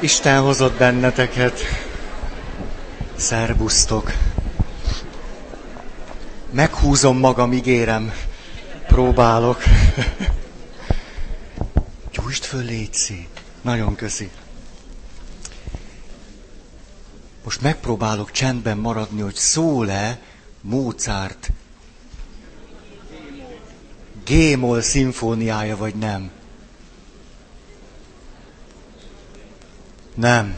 Isten hozott benneteket. Szerbusztok. Meghúzom magam, ígérem. Próbálok. Gyújtsd föl, Léci. Nagyon köszi. Most megpróbálok csendben maradni, hogy szól-e Mozart G-moll szimfóniája, vagy nem. Nem,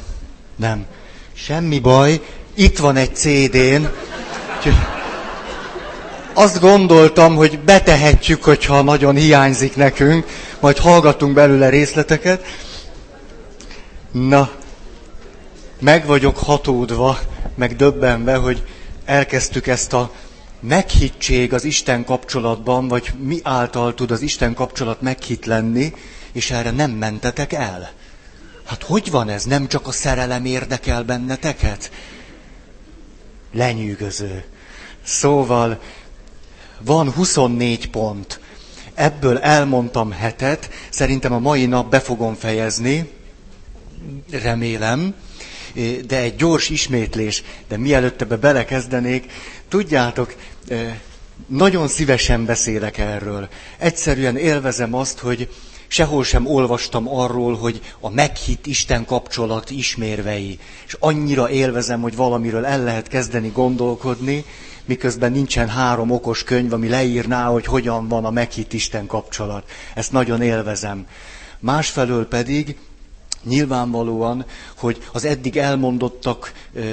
nem. Semmi baj, itt van egy CD-n. Azt gondoltam, hogy betehetjük, hogyha nagyon hiányzik nekünk, majd hallgatunk belőle részleteket. Na, meg vagyok hatódva, meg döbbenve, hogy elkezdtük ezt a meghittség az Isten kapcsolatban, vagy mi által tud az Isten kapcsolat meghitt lenni, és erre nem mentetek el. Hát hogy van ez? Nem csak a szerelem érdekel benneteket? Lenyűgöző. Szóval van 24 pont. Ebből elmondtam hetet, szerintem a mai nap be fogom fejezni, remélem, de egy gyors ismétlés, de mielőtt ebbe belekezdenék, tudjátok, nagyon szívesen beszélek erről. Egyszerűen élvezem azt, hogy sehol sem olvastam arról, hogy a meghitt Isten kapcsolat ismérvei. És annyira élvezem, hogy valamiről el lehet kezdeni gondolkodni, miközben nincsen három okos könyv, ami leírná, hogy hogyan van a meghitt Isten kapcsolat. Ezt nagyon élvezem. Másfelől pedig nyilvánvalóan, hogy az eddig elmondottak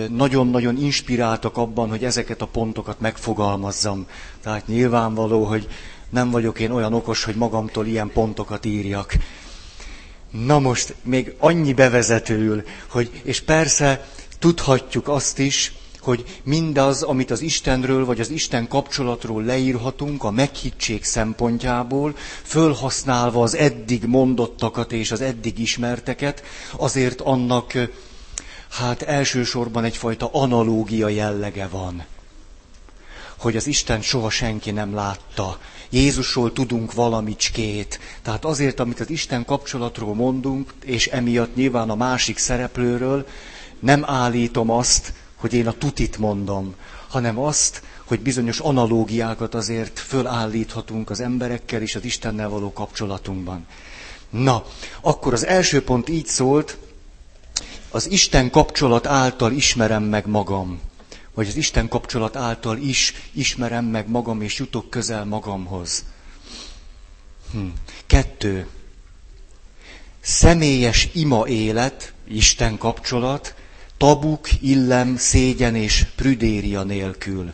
nagyon-nagyon inspiráltak abban, hogy ezeket a pontokat megfogalmazzam. Tehát nyilvánvaló, hogy nem vagyok én olyan okos, hogy magamtól ilyen pontokat írjak. Na most még annyi bevezetőül, hogy, és persze tudhatjuk azt is, hogy mindaz, amit az Istenről vagy az Isten kapcsolatról leírhatunk a meghittség szempontjából, fölhasználva az eddig mondottakat és az eddig ismerteket, azért annak hát elsősorban egyfajta analógia jellege van. Hogy az Isten soha senki nem látta. Jézusról tudunk valamicskét. Tehát azért, amit az Isten kapcsolatról mondunk, és emiatt nyilván a másik szereplőről, nem állítom azt, hogy én a tutit mondom, hanem azt, hogy bizonyos analógiákat azért fölállíthatunk az emberekkel és az Istennel való kapcsolatunkban. Na, akkor az első pont így szólt, az Isten kapcsolat által ismerem meg magam. Vagy az Isten kapcsolat által is ismerem meg magam, és jutok közel magamhoz. Hm. Kettő. Személyes ima élet, Isten kapcsolat, tabuk, illem, szégyen és prüdéria nélkül.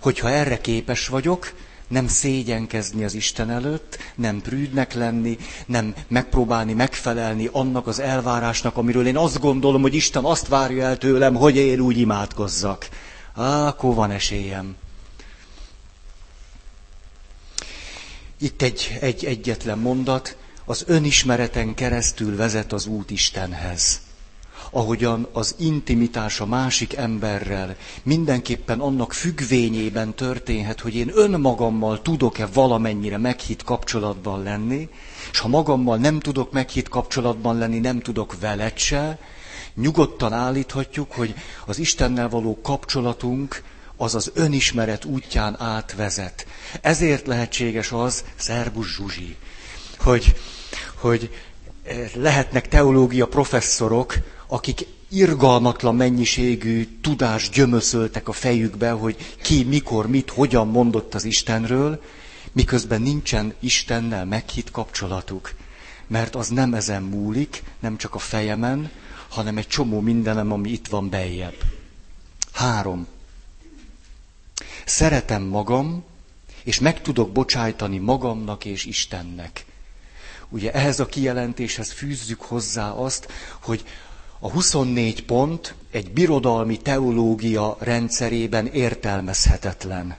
Hogyha erre képes vagyok, nem szégyenkezni az Isten előtt, nem prűdnek lenni, nem megpróbálni megfelelni annak az elvárásnak, amiről én azt gondolom, hogy Isten azt várja el tőlem, hogy én úgy imádkozzak. Á, akkor van esélyem. Itt egy, egy egyetlen mondat, az önismereten keresztül vezet az út Istenhez ahogyan az intimitás a másik emberrel mindenképpen annak függvényében történhet, hogy én önmagammal tudok-e valamennyire meghitt kapcsolatban lenni, és ha magammal nem tudok meghitt kapcsolatban lenni, nem tudok veled se, nyugodtan állíthatjuk, hogy az Istennel való kapcsolatunk az az önismeret útján átvezet. Ezért lehetséges az, Szerbus Zsuzsi, hogy, hogy eh, lehetnek teológia professzorok, akik irgalmatlan mennyiségű tudást gyömöszöltek a fejükbe, hogy ki, mikor, mit, hogyan mondott az Istenről, miközben nincsen Istennel meghitt kapcsolatuk. Mert az nem ezen múlik, nem csak a fejemen, hanem egy csomó mindenem, ami itt van beljebb. Három. Szeretem magam, és meg tudok bocsájtani magamnak és Istennek. Ugye ehhez a kijelentéshez fűzzük hozzá azt, hogy a 24 pont egy birodalmi teológia rendszerében értelmezhetetlen.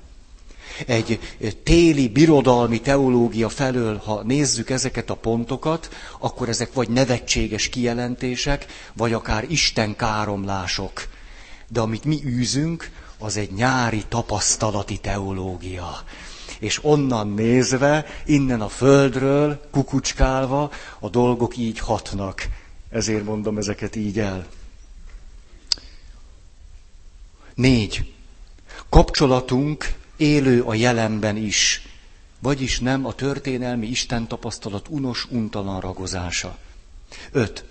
Egy téli birodalmi teológia felől, ha nézzük ezeket a pontokat, akkor ezek vagy nevetséges kijelentések, vagy akár Isten káromlások. De amit mi űzünk, az egy nyári tapasztalati teológia. És onnan nézve, innen a földről, kukucskálva, a dolgok így hatnak ezért mondom ezeket így el. Négy. Kapcsolatunk élő a jelenben is, vagyis nem a történelmi Isten tapasztalat unos, untalan ragozása. Öt.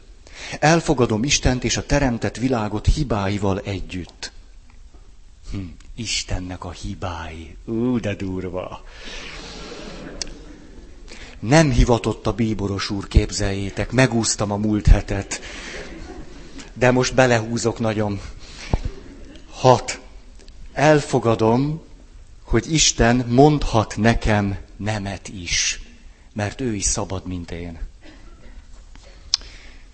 Elfogadom Istent és a teremtett világot hibáival együtt. Hm, Istennek a hibái. Ú, de durva. Nem hivatott a bíboros úr, képzeljétek, megúztam a múlt hetet. De most belehúzok nagyon. Hat. Elfogadom, hogy Isten mondhat nekem nemet is, mert ő is szabad, mint én.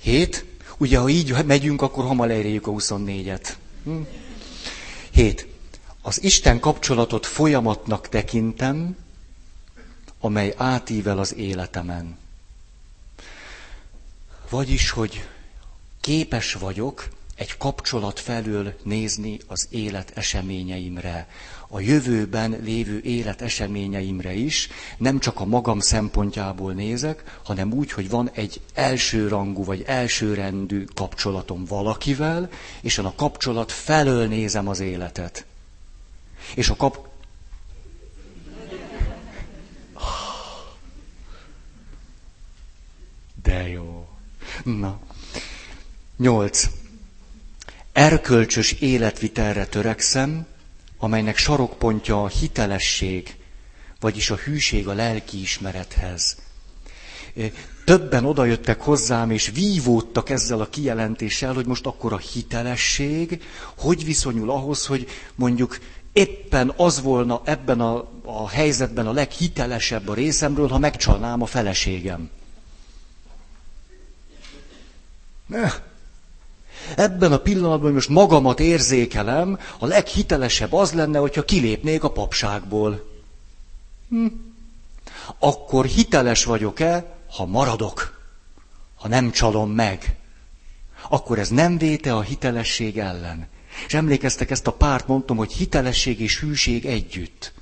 Hét. Ugye, ha így megyünk, akkor hamar elérjük a 24-et. Hm? Hét. Az Isten kapcsolatot folyamatnak tekintem, amely átível az életemen. Vagyis, hogy képes vagyok egy kapcsolat felől nézni az élet eseményeimre, a jövőben lévő élet eseményeimre is, nem csak a magam szempontjából nézek, hanem úgy, hogy van egy elsőrangú vagy elsőrendű kapcsolatom valakivel, és a kapcsolat felől nézem az életet. És a kap... De jó. Na. Nyolc. Erkölcsös életvitelre törekszem, amelynek sarokpontja a hitelesség, vagyis a hűség a lelkiismerethez. Többen odajöttek hozzám, és vívódtak ezzel a kijelentéssel, hogy most akkor a hitelesség hogy viszonyul ahhoz, hogy mondjuk éppen az volna ebben a, a helyzetben a leghitelesebb a részemről, ha megcsalnám a feleségem. Ne. Ebben a pillanatban most magamat érzékelem, a leghitelesebb az lenne, hogyha kilépnék a papságból. Hm. Akkor hiteles vagyok-e, ha maradok, ha nem csalom meg? Akkor ez nem véte a hitelesség ellen. És emlékeztek, ezt a párt mondtam, hogy hitelesség és hűség együtt.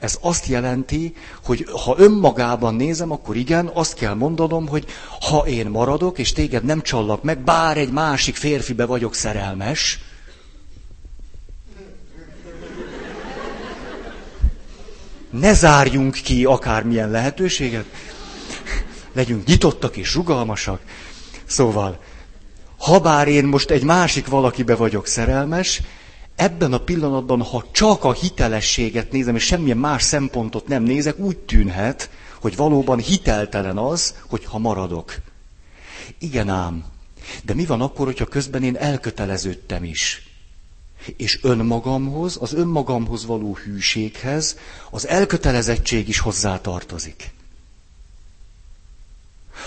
Ez azt jelenti, hogy ha önmagában nézem, akkor igen, azt kell mondanom, hogy ha én maradok, és téged nem csallak meg, bár egy másik férfibe vagyok szerelmes, ne zárjunk ki akármilyen lehetőséget, legyünk nyitottak és rugalmasak. Szóval, ha bár én most egy másik valakibe vagyok szerelmes, ebben a pillanatban, ha csak a hitelességet nézem, és semmilyen más szempontot nem nézek, úgy tűnhet, hogy valóban hiteltelen az, hogy ha maradok. Igen ám, de mi van akkor, hogyha közben én elköteleződtem is? És önmagamhoz, az önmagamhoz való hűséghez az elkötelezettség is hozzátartozik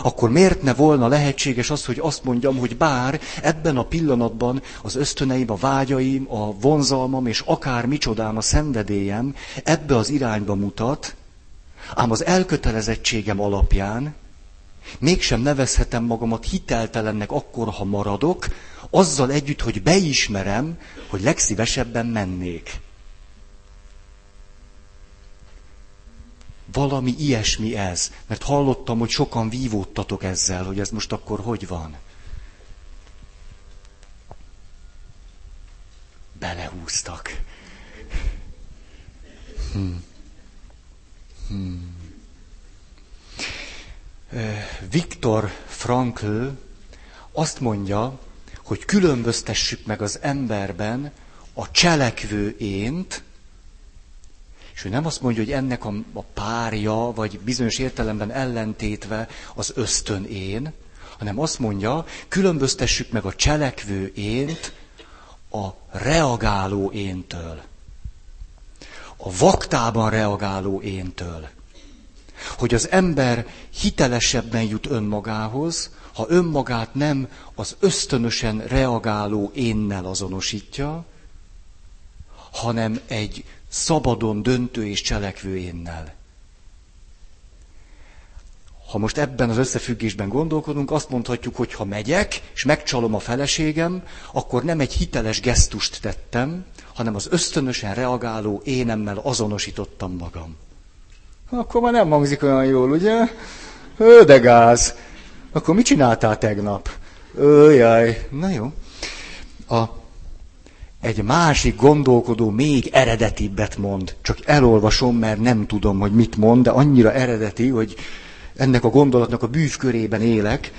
akkor miért ne volna lehetséges az, hogy azt mondjam, hogy bár ebben a pillanatban az ösztöneim, a vágyaim, a vonzalmam és akár micsodám a szenvedélyem ebbe az irányba mutat, ám az elkötelezettségem alapján mégsem nevezhetem magamat hiteltelennek akkor, ha maradok, azzal együtt, hogy beismerem, hogy legszívesebben mennék. Valami ilyesmi ez, mert hallottam, hogy sokan vívódtatok ezzel, hogy ez most akkor hogy van. Belehúztak. Hmm. Hmm. Viktor Frankl azt mondja, hogy különböztessük meg az emberben a cselekvő ént, és ő nem azt mondja, hogy ennek a, a párja, vagy bizonyos értelemben ellentétve az ösztön én, hanem azt mondja, különböztessük meg a cselekvő ént a reagáló éntől. A vaktában reagáló éntől. Hogy az ember hitelesebben jut önmagához, ha önmagát nem az ösztönösen reagáló énnel azonosítja, hanem egy szabadon döntő és cselekvő énnel. Ha most ebben az összefüggésben gondolkodunk, azt mondhatjuk, hogy ha megyek, és megcsalom a feleségem, akkor nem egy hiteles gesztust tettem, hanem az ösztönösen reagáló énemmel azonosítottam magam. Akkor már nem hangzik olyan jól, ugye? Hő, de gáz. Akkor mit csináltál tegnap? Öjjaj, na jó. A, egy másik gondolkodó még eredetibbet mond. Csak elolvasom, mert nem tudom, hogy mit mond, de annyira eredeti, hogy ennek a gondolatnak a bűvkörében élek.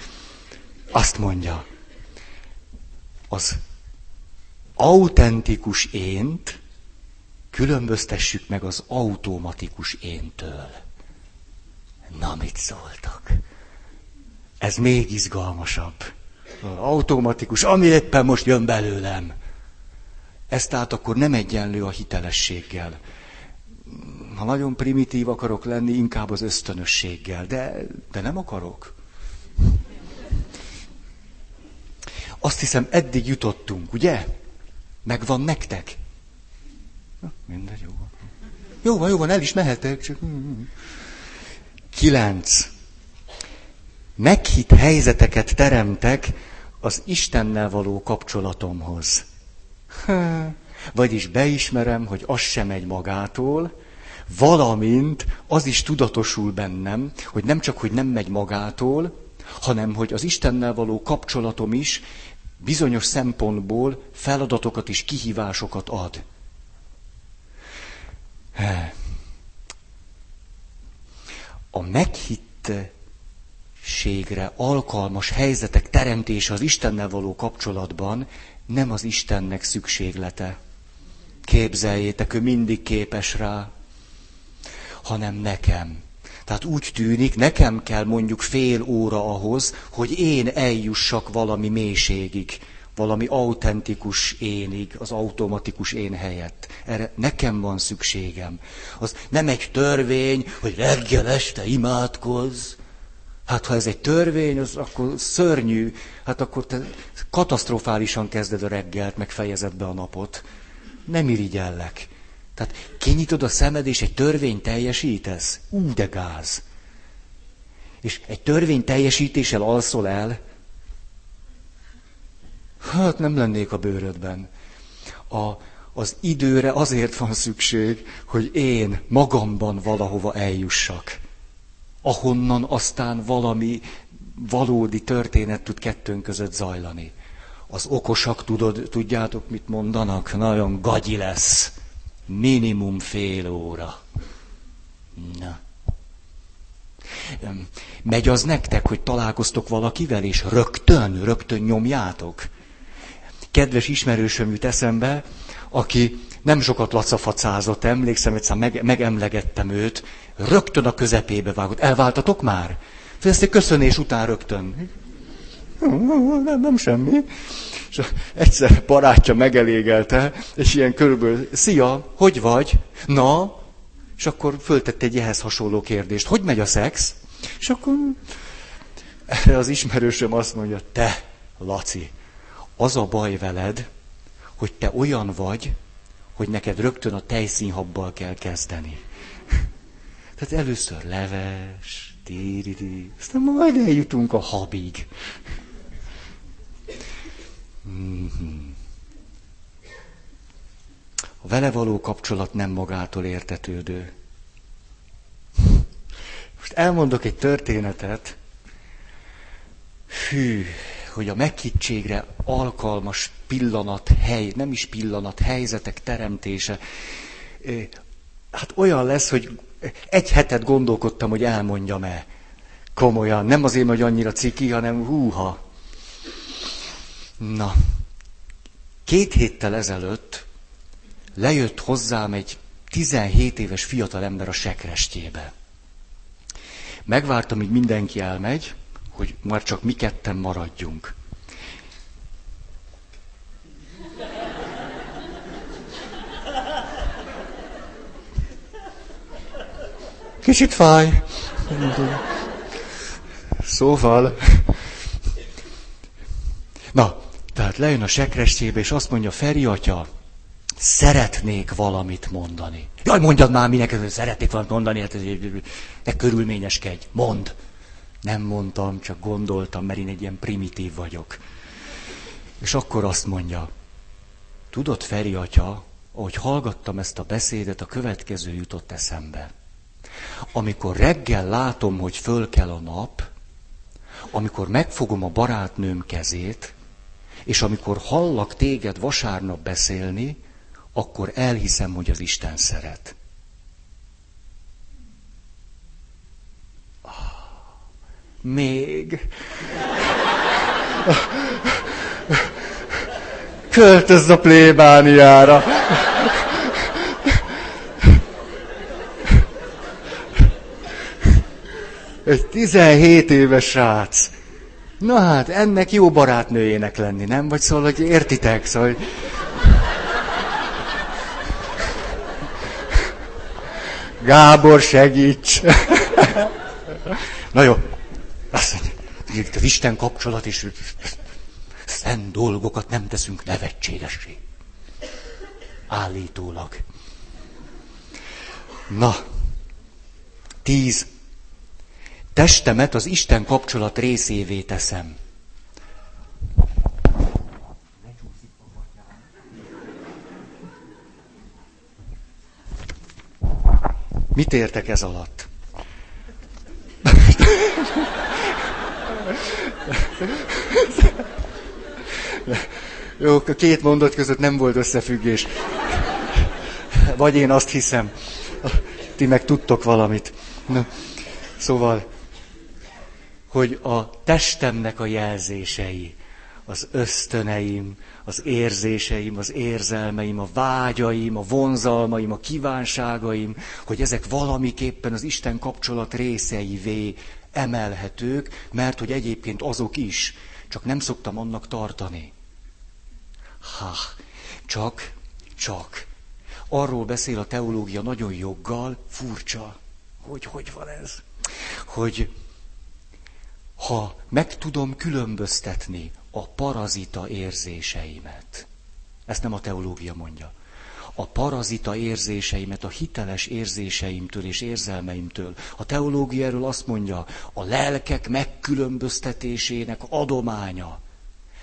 Azt mondja, az autentikus ént különböztessük meg az automatikus éntől. Na, mit szóltak? Ez még izgalmasabb. Automatikus, ami éppen most jön belőlem. Ez tehát akkor nem egyenlő a hitelességgel. Ha nagyon primitív akarok lenni, inkább az ösztönösséggel, de, de nem akarok. Azt hiszem, eddig jutottunk, ugye? Megvan nektek? Na, mindegy, jó van. Jó van, jó van, el is mehetek, csak... Kilenc. Meghitt helyzeteket teremtek az Istennel való kapcsolatomhoz. Vagyis beismerem, hogy az sem megy magától, valamint az is tudatosul bennem, hogy nem csak, hogy nem megy magától, hanem, hogy az Istennel való kapcsolatom is bizonyos szempontból feladatokat és kihívásokat ad. A meghittségre alkalmas helyzetek teremtése az Istennel való kapcsolatban nem az Istennek szükséglete. Képzeljétek, ő mindig képes rá, hanem nekem. Tehát úgy tűnik, nekem kell mondjuk fél óra ahhoz, hogy én eljussak valami mélységig, valami autentikus énig, az automatikus én helyett. Erre nekem van szükségem. Az nem egy törvény, hogy reggel este imádkozz. Hát ha ez egy törvény, az akkor szörnyű. Hát akkor te katasztrofálisan kezded a reggelt, meg fejezed be a napot. Nem irigyellek. Tehát kinyitod a szemed, és egy törvény teljesítesz. Ú, de gáz. És egy törvény teljesítéssel alszol el. Hát nem lennék a bőrödben. A, az időre azért van szükség, hogy én magamban valahova eljussak. Ahonnan aztán valami valódi történet tud kettőnk között zajlani. Az okosak, tudod, tudjátok, mit mondanak? Nagyon gagyi lesz. Minimum fél óra. Na. Megy az nektek, hogy találkoztok valakivel, és rögtön, rögtön nyomjátok? Kedves ismerősöm jut eszembe, aki nem sokat lacafacázott, emlékszem, egyszer meg, megemlegettem őt, rögtön a közepébe vágott. Elváltatok már? Ezt egy köszönés után rögtön. Nem, nem semmi. És egyszer barátja megelégelte, és ilyen körülbelül, szia, hogy vagy? Na? És akkor föltette egy ehhez hasonló kérdést. Hogy megy a szex? És akkor erre az ismerősöm azt mondja, te, Laci, az a baj veled, hogy te olyan vagy, hogy neked rögtön a tejszínhabbal kell kezdeni. Tehát először leves, tíriri, aztán majd eljutunk a habig. A vele való kapcsolat nem magától értetődő. Most elmondok egy történetet, hű, hogy a meghittségre alkalmas pillanat, hely, nem is pillanat, helyzetek teremtése, hát olyan lesz, hogy egy hetet gondolkodtam, hogy elmondjam-e. Komolyan, nem azért, hogy annyira ciki, hanem húha. Na, két héttel ezelőtt lejött hozzám egy 17 éves fiatal ember a sekrestjébe. Megvártam, míg mindenki elmegy, hogy már csak mi ketten maradjunk. Kicsit fáj. Szóval. Na, tehát lejön a sekrestjébe, és azt mondja, Feri atya, szeretnék valamit mondani. Jaj, mondjad már, minek szeretnék valamit mondani, hát ez, ne körülményeskedj, mond. Nem mondtam, csak gondoltam, mert én egy ilyen primitív vagyok. És akkor azt mondja, tudod, Feri atya, ahogy hallgattam ezt a beszédet, a következő jutott eszembe. Amikor reggel látom, hogy föl kell a nap, amikor megfogom a barátnőm kezét, és amikor hallak téged vasárnap beszélni, akkor elhiszem, hogy az Isten szeret. Még. Költözz a plébániára. Egy 17 éves srác. Na hát, ennek jó barátnőjének lenni, nem? Vagy szóval, hogy értitek, szóval, hogy... Gábor, segíts! Na jó, azt mondja, az Isten kapcsolat is szent dolgokat nem teszünk nevetségessé. Állítólag. Na, tíz. Testemet az Isten kapcsolat részévé teszem. Mit értek ez alatt? Jó, a két mondat között nem volt összefüggés. Vagy én azt hiszem. Ti meg tudtok valamit. Na, szóval, hogy a testemnek a jelzései, az ösztöneim, az érzéseim, az érzelmeim, a vágyaim, a vonzalmaim, a kívánságaim, hogy ezek valamiképpen az Isten kapcsolat részeivé emelhetők, mert hogy egyébként azok is, csak nem szoktam annak tartani. Ha, csak, csak. Arról beszél a teológia nagyon joggal, furcsa, hogy hogy van ez, hogy ha meg tudom különböztetni a parazita érzéseimet, ezt nem a teológia mondja, a parazita érzéseimet, a hiteles érzéseimtől és érzelmeimtől. A teológia erről azt mondja, a lelkek megkülönböztetésének adománya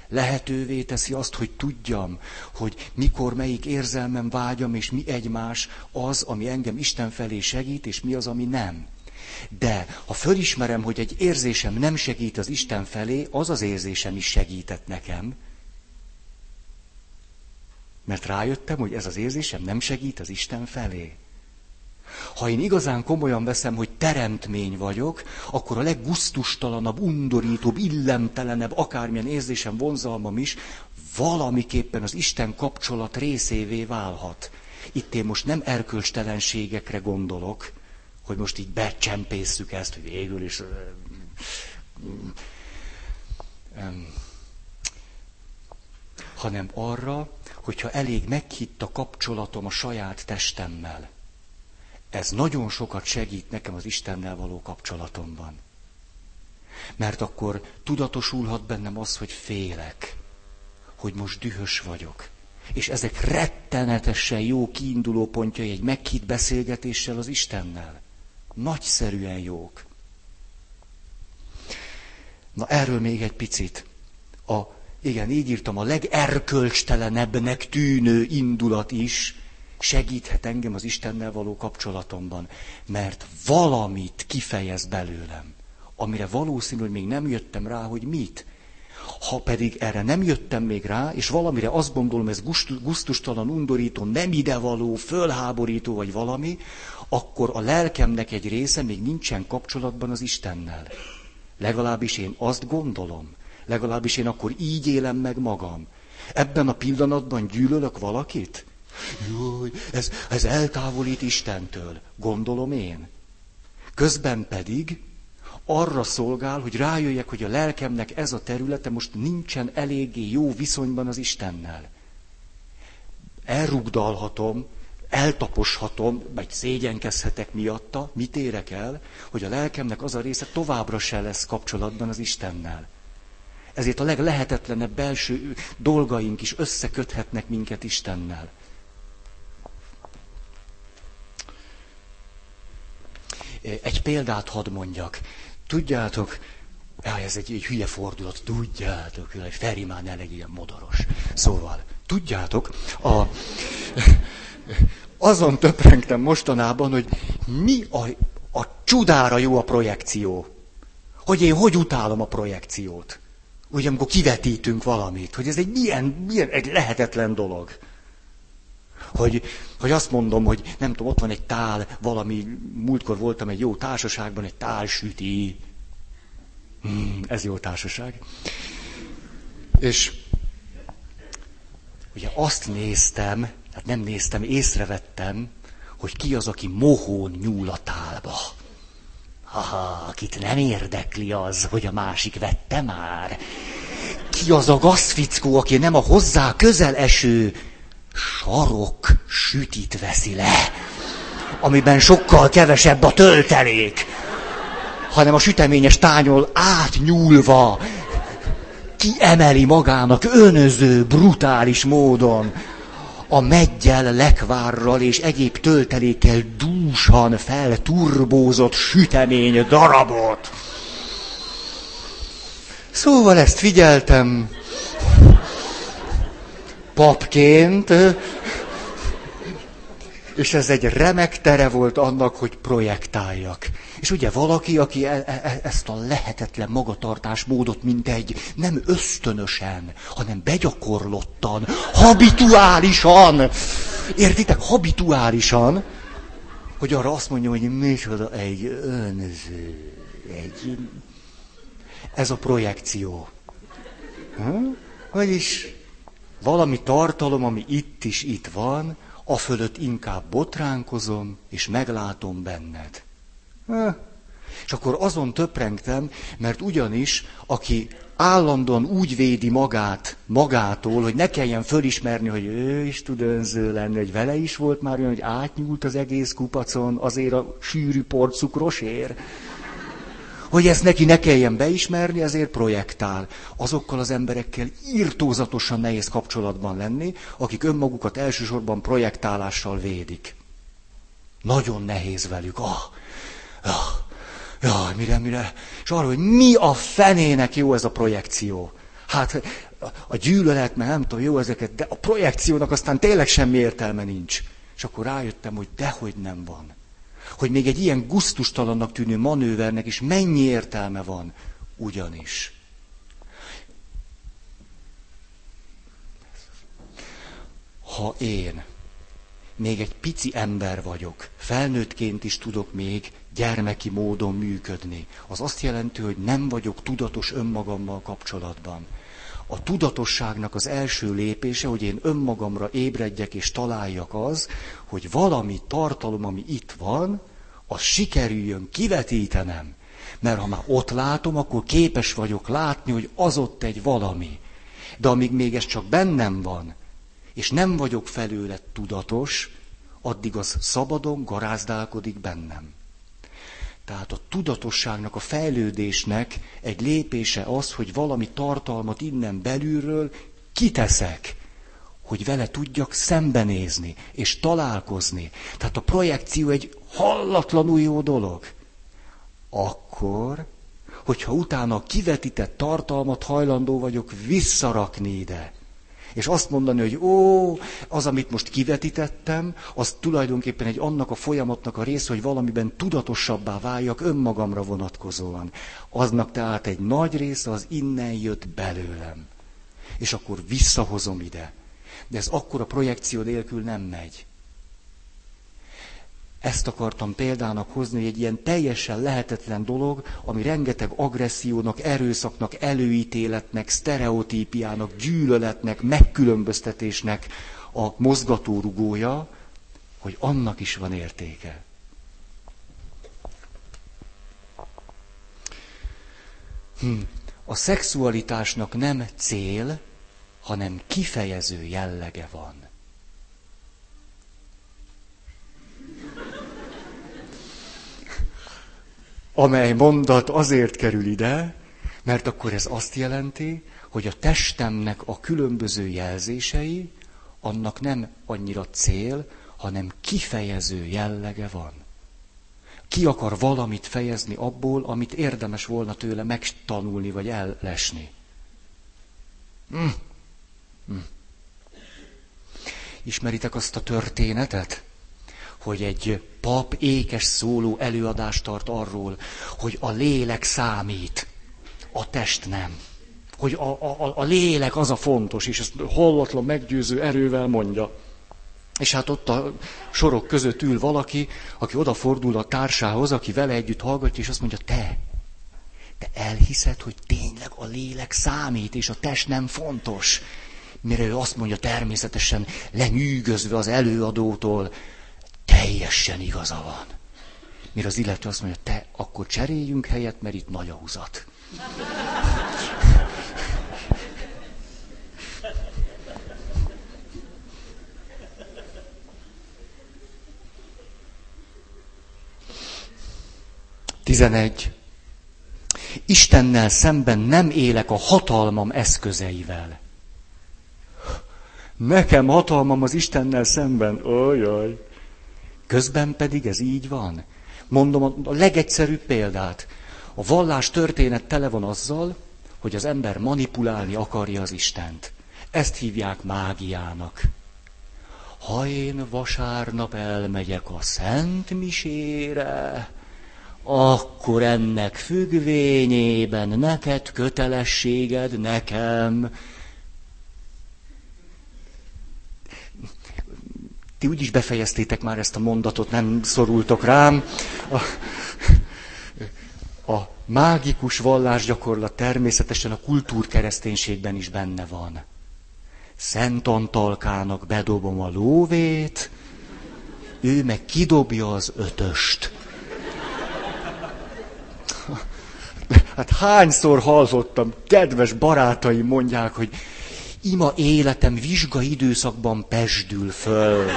lehetővé teszi azt, hogy tudjam, hogy mikor melyik érzelmem vágyam, és mi egymás az, ami engem Isten felé segít, és mi az, ami nem. De ha fölismerem, hogy egy érzésem nem segít az Isten felé, az az érzésem is segített nekem, mert rájöttem, hogy ez az érzésem nem segít az Isten felé. Ha én igazán komolyan veszem, hogy teremtmény vagyok, akkor a leggusztustalanabb, undorítóbb, illemtelenebb, akármilyen érzésem, vonzalmam is valamiképpen az Isten kapcsolat részévé válhat. Itt én most nem erkölcstelenségekre gondolok, hogy most így becsempészük ezt, hogy végül is... hanem arra, hogyha elég meghitt a kapcsolatom a saját testemmel. Ez nagyon sokat segít nekem az Istennel való kapcsolatomban. Mert akkor tudatosulhat bennem az, hogy félek, hogy most dühös vagyok. És ezek rettenetesen jó kiinduló pontjai egy meghitt beszélgetéssel az Istennel. Nagyszerűen jók. Na erről még egy picit. A igen, így írtam, a legerkölcstelenebbnek tűnő indulat is segíthet engem az Istennel való kapcsolatomban, mert valamit kifejez belőlem, amire valószínű, hogy még nem jöttem rá, hogy mit. Ha pedig erre nem jöttem még rá, és valamire azt gondolom, ez guztustalan, undorító, nem idevaló, fölháborító vagy valami, akkor a lelkemnek egy része még nincsen kapcsolatban az Istennel. Legalábbis én azt gondolom. Legalábbis én akkor így élem meg magam. Ebben a pillanatban gyűlölök valakit? Júj, ez, ez eltávolít Istentől, gondolom én. Közben pedig arra szolgál, hogy rájöjjek, hogy a lelkemnek ez a területe most nincsen eléggé jó viszonyban az Istennel. Elrugdalhatom, eltaposhatom, vagy szégyenkezhetek miatta, mit érek el, hogy a lelkemnek az a része továbbra se lesz kapcsolatban az Istennel. Ezért a leglehetetlenebb belső dolgaink is összeköthetnek minket Istennel. Egy példát hadd mondjak. Tudjátok, Jaj, ez egy, egy hülye fordulat, tudjátok, hogy Feri már ne legyen modoros. Szóval, tudjátok, a, azon töprengtem mostanában, hogy mi a, a csudára jó a projekció Hogy én hogy utálom a projekciót. Ugye, amikor kivetítünk valamit, hogy ez egy milyen, milyen egy lehetetlen dolog. Hogy, hogy azt mondom, hogy nem tudom, ott van egy tál, valami, múltkor voltam egy jó társaságban, egy tál süti. Hmm, ez jó társaság. És ugye azt néztem, hát nem néztem, észrevettem, hogy ki az, aki mohón nyúl a tálba. Haha, akit nem érdekli az, hogy a másik vette már. Ki az a gazfickó, aki nem a hozzá közel eső sarok sütit veszi le, amiben sokkal kevesebb a töltelék, hanem a süteményes tányol átnyúlva kiemeli magának önöző, brutális módon a meggyel, lekvárral és egyéb töltelékkel dúsan felturbózott sütemény darabot. Szóval ezt figyeltem papként, és ez egy remek tere volt annak, hogy projektáljak. És ugye valaki, aki e- e- e- ezt a lehetetlen magatartásmódot, mint egy nem ösztönösen, hanem begyakorlottan, habituálisan, értitek, habituálisan, hogy arra azt mondja, hogy micsoda egy önző, egy... Ez a projekció. Hm? Vagyis valami tartalom, ami itt is itt van, a fölött inkább botránkozom, és meglátom benned. És akkor azon töprengtem, mert ugyanis, aki állandóan úgy védi magát magától, hogy ne kelljen fölismerni, hogy ő is tud önző lenni, hogy vele is volt már olyan, hogy átnyúlt az egész kupacon azért a sűrű porcukrosért hogy ezt neki ne kelljen beismerni, ezért projektál. Azokkal az emberekkel írtózatosan nehéz kapcsolatban lenni, akik önmagukat elsősorban projektálással védik. Nagyon nehéz velük. Ah, ah, jaj, mire, mire. És arra, hogy mi a fenének jó ez a projekció. Hát a gyűlölet, mert nem tudom, jó ezeket, de a projekciónak aztán tényleg semmi értelme nincs. És akkor rájöttem, hogy dehogy nem van hogy még egy ilyen guztustalannak tűnő manővernek is mennyi értelme van. Ugyanis. Ha én még egy pici ember vagyok, felnőttként is tudok még gyermeki módon működni, az azt jelenti, hogy nem vagyok tudatos önmagammal kapcsolatban. A tudatosságnak az első lépése, hogy én önmagamra ébredjek és találjak az, hogy valami tartalom, ami itt van, az sikerüljön kivetítenem. Mert ha már ott látom, akkor képes vagyok látni, hogy az ott egy valami. De amíg még ez csak bennem van, és nem vagyok felőle tudatos, addig az szabadon garázdálkodik bennem. Tehát a tudatosságnak, a fejlődésnek egy lépése az, hogy valami tartalmat innen belülről kiteszek, hogy vele tudjak szembenézni, és találkozni. Tehát a projekció egy hallatlanul jó dolog. Akkor, hogyha utána a kivetített tartalmat hajlandó vagyok visszarakni ide, és azt mondani, hogy ó, az, amit most kivetítettem, az tulajdonképpen egy annak a folyamatnak a része, hogy valamiben tudatosabbá váljak önmagamra vonatkozóan. Aznak tehát egy nagy része az innen jött belőlem. És akkor visszahozom ide. De ez akkor a projekció nélkül nem megy. Ezt akartam példának hozni, hogy egy ilyen teljesen lehetetlen dolog, ami rengeteg agressziónak, erőszaknak, előítéletnek, sztereotípiának, gyűlöletnek, megkülönböztetésnek a mozgatórugója, hogy annak is van értéke. Hm. A szexualitásnak nem cél, hanem kifejező jellege van. Amely mondat azért kerül ide, mert akkor ez azt jelenti, hogy a testemnek a különböző jelzései, annak nem annyira cél, hanem kifejező jellege van. Ki akar valamit fejezni abból, amit érdemes volna tőle megtanulni vagy ellesni. Hm. Hm. Ismeritek azt a történetet, hogy egy pap ékes szóló előadást tart arról, hogy a lélek számít, a test nem. Hogy a, a, a lélek az a fontos, és ezt hallatlan, meggyőző erővel mondja. És hát ott a sorok között ül valaki, aki odafordul a társához, aki vele együtt hallgatja, és azt mondja, te, te elhiszed, hogy tényleg a lélek számít, és a test nem fontos. Mire ő azt mondja természetesen, lenyűgözve az előadótól, teljesen igaza van. Mire az illető azt mondja, te, akkor cseréljünk helyet, mert itt nagy a húzat. Tizenegy. Istennel szemben nem élek a hatalmam eszközeivel. Nekem hatalmam az Istennel szemben. Ojaj. Közben pedig ez így van. Mondom a legegyszerűbb példát. A vallás történet tele van azzal, hogy az ember manipulálni akarja az Istent. Ezt hívják mágiának. Ha én vasárnap elmegyek a Szent Misére, akkor ennek függvényében neked kötelességed nekem. Ti úgyis befejeztétek már ezt a mondatot, nem szorultok rám. A, a mágikus vallásgyakorlat természetesen a kultúrkereszténységben is benne van. Szent Antalkának bedobom a lóvét, ő meg kidobja az ötöst. Hát hányszor hallottam, kedves barátaim mondják, hogy ima életem vizsga időszakban pesdül föl.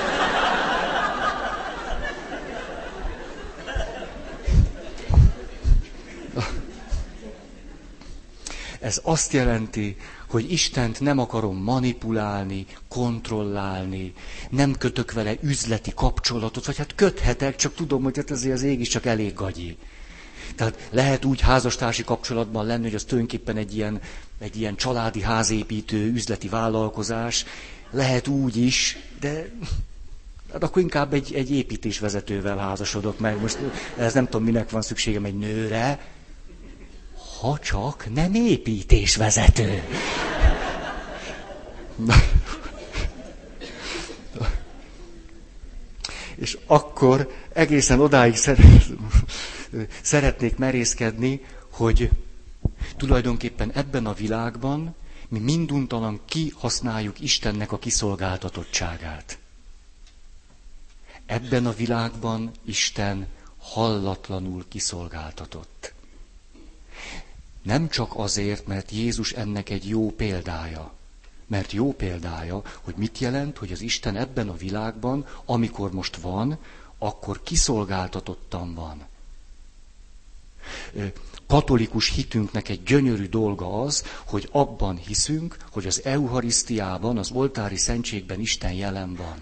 Ez azt jelenti, hogy Istent nem akarom manipulálni, kontrollálni, nem kötök vele üzleti kapcsolatot, vagy hát köthetek, csak tudom, hogy hát azért az ég is csak elég gagyi. Tehát lehet úgy házastársi kapcsolatban lenni, hogy az tulajdonképpen egy ilyen, egy ilyen családi házépítő, üzleti vállalkozás. Lehet úgy is, de hát akkor inkább egy, egy építésvezetővel házasodok meg. Most ez nem tudom, minek van szükségem egy nőre, ha csak nem építésvezető. És akkor egészen odáig szeretnék merészkedni, hogy tulajdonképpen ebben a világban mi minduntalan kihasználjuk Istennek a kiszolgáltatottságát. Ebben a világban Isten hallatlanul kiszolgáltatott. Nem csak azért, mert Jézus ennek egy jó példája. Mert jó példája, hogy mit jelent, hogy az Isten ebben a világban, amikor most van, akkor kiszolgáltatottan van. Katolikus hitünknek egy gyönyörű dolga az, hogy abban hiszünk, hogy az Eucharisztiában, az oltári szentségben Isten jelen van.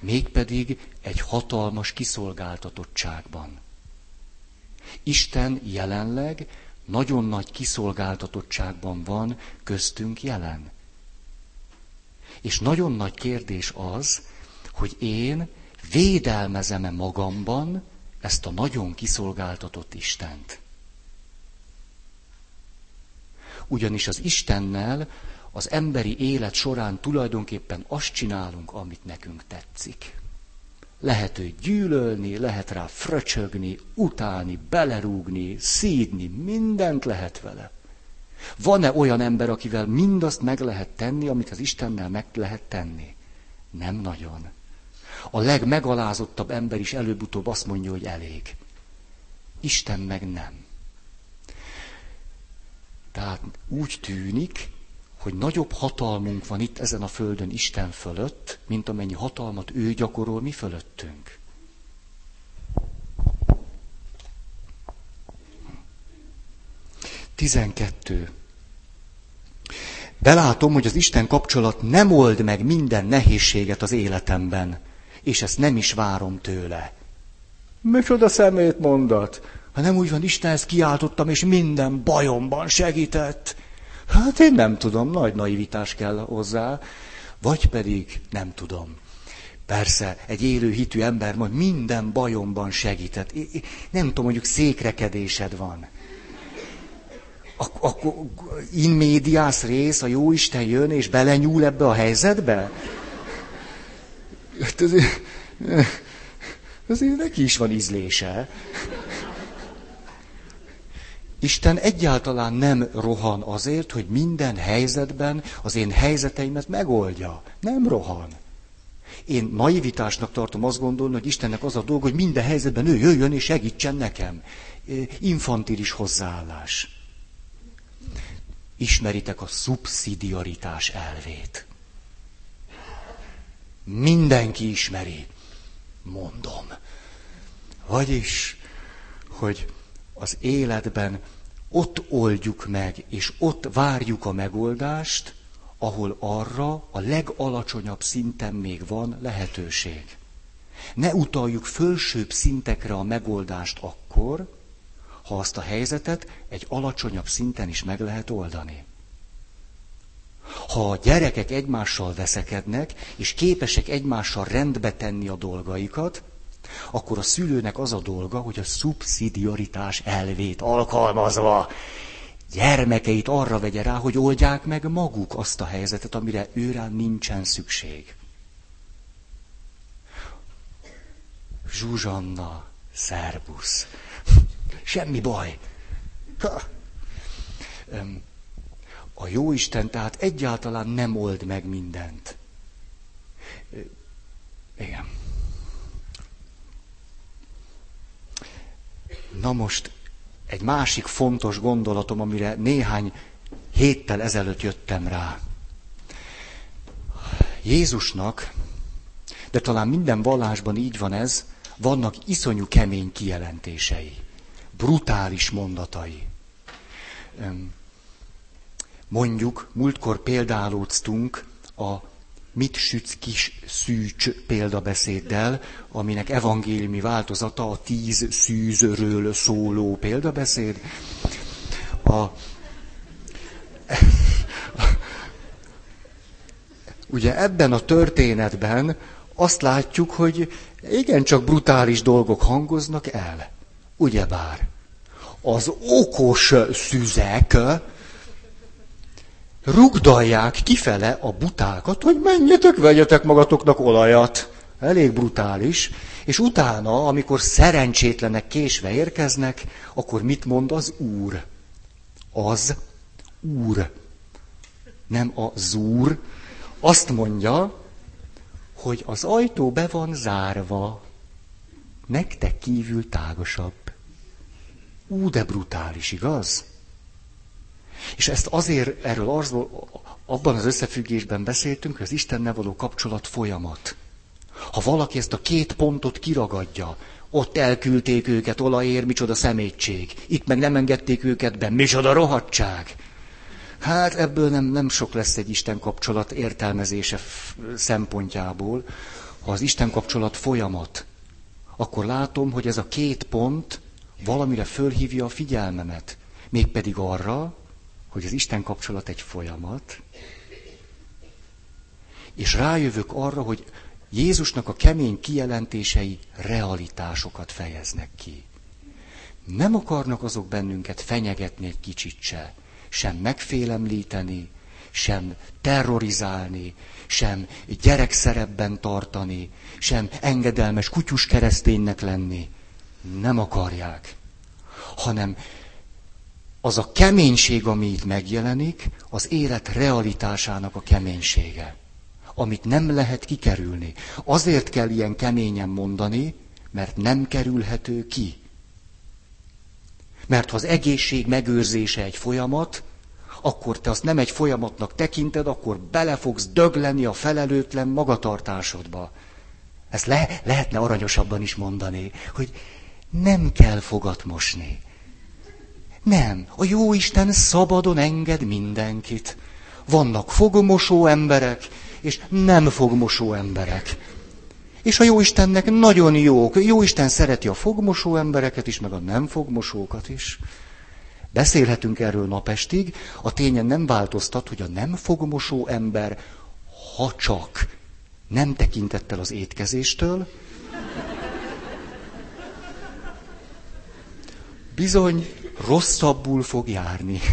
Mégpedig egy hatalmas kiszolgáltatottságban. Isten jelenleg nagyon nagy kiszolgáltatottságban van köztünk jelen. És nagyon nagy kérdés az, hogy én védelmezem-e magamban ezt a nagyon kiszolgáltatott Istent. Ugyanis az Istennel az emberi élet során tulajdonképpen azt csinálunk, amit nekünk tetszik. Lehet őt gyűlölni, lehet rá fröcsögni, utálni, belerúgni, szídni, mindent lehet vele. Van-e olyan ember, akivel mindazt meg lehet tenni, amit az Istennel meg lehet tenni? Nem nagyon. A legmegalázottabb ember is előbb-utóbb azt mondja, hogy elég. Isten meg nem. Tehát úgy tűnik, hogy nagyobb hatalmunk van itt ezen a földön Isten fölött, mint amennyi hatalmat ő gyakorol mi fölöttünk. Tizenkettő. Belátom, hogy az Isten kapcsolat nem old meg minden nehézséget az életemben, és ezt nem is várom tőle. Micsoda szemét mondat? Ha nem úgy van, Istenhez kiáltottam, és minden bajomban segített. Hát én nem tudom, nagy naivitás kell hozzá, vagy pedig nem tudom. Persze, egy élő hitű ember majd minden bajomban segített. Nem tudom, mondjuk székrekedésed van. Akkor in medias rész, a Jóisten jön és belenyúl ebbe a helyzetbe? Hát azért, azért neki is van ízlése. Isten egyáltalán nem rohan azért, hogy minden helyzetben az én helyzeteimet megoldja. Nem rohan. Én naivitásnak tartom azt gondolni, hogy Istennek az a dolga, hogy minden helyzetben ő jöjjön és segítsen nekem. Infantilis hozzáállás. Ismeritek a szubszidiaritás elvét. Mindenki ismeri. Mondom. Vagyis, hogy az életben ott oldjuk meg, és ott várjuk a megoldást, ahol arra a legalacsonyabb szinten még van lehetőség. Ne utaljuk fölsőbb szintekre a megoldást akkor, ha azt a helyzetet egy alacsonyabb szinten is meg lehet oldani. Ha a gyerekek egymással veszekednek, és képesek egymással rendbe tenni a dolgaikat, akkor a szülőnek az a dolga, hogy a szubszidiaritás elvét alkalmazva gyermekeit arra vegye rá, hogy oldják meg maguk azt a helyzetet, amire őrá nincsen szükség. Zsuzsanna, szerbusz. Semmi baj. A Jóisten tehát egyáltalán nem old meg mindent. Igen. Na most egy másik fontos gondolatom, amire néhány héttel ezelőtt jöttem rá. Jézusnak, de talán minden vallásban így van ez, vannak iszonyú kemény kijelentései, brutális mondatai. Mondjuk, múltkor példálóztunk a mit sütsz kis szűcs példabeszéddel, aminek evangéliumi változata a tíz szűzről szóló példabeszéd. A, ugye ebben a történetben azt látjuk, hogy igencsak brutális dolgok hangoznak el. Ugyebár az okos szüzek, rugdalják kifele a butákat, hogy menjetek, vegyetek magatoknak olajat. Elég brutális. És utána, amikor szerencsétlenek késve érkeznek, akkor mit mond az Úr? Az Úr. Nem a zúr. Azt mondja, hogy az ajtó be van zárva, nektek kívül tágasabb. Ú, de brutális, igaz? És ezt azért, erről arról, abban az összefüggésben beszéltünk, hogy az Istennel való kapcsolat folyamat. Ha valaki ezt a két pontot kiragadja, ott elküldték őket olajér, micsoda szemétség. Itt meg nem engedték őket be, micsoda rohadság. Hát ebből nem, nem sok lesz egy Isten kapcsolat értelmezése szempontjából. Ha az Isten kapcsolat folyamat, akkor látom, hogy ez a két pont valamire fölhívja a figyelmemet. Mégpedig arra, hogy az Isten kapcsolat egy folyamat, és rájövök arra, hogy Jézusnak a kemény kijelentései realitásokat fejeznek ki. Nem akarnak azok bennünket fenyegetni egy kicsit se, sem megfélemlíteni, sem terrorizálni, sem gyerekszerepben tartani, sem engedelmes kutyus kereszténynek lenni. Nem akarják, hanem az a keménység, ami itt megjelenik, az élet realitásának a keménysége, amit nem lehet kikerülni. Azért kell ilyen keményen mondani, mert nem kerülhető ki. Mert ha az egészség megőrzése egy folyamat, akkor te azt nem egy folyamatnak tekinted, akkor bele fogsz dögleni a felelőtlen magatartásodba. Ezt le, lehetne aranyosabban is mondani, hogy nem kell fogat mosni. Nem, a jó Isten szabadon enged mindenkit. Vannak fogmosó emberek, és nem fogmosó emberek. És a jó Istennek nagyon jók. Jó Isten szereti a fogmosó embereket is, meg a nem fogmosókat is. Beszélhetünk erről napestig, a tényen nem változtat, hogy a nem fogmosó ember, ha csak nem tekintettel az étkezéstől, bizony rosszabbul fog járni.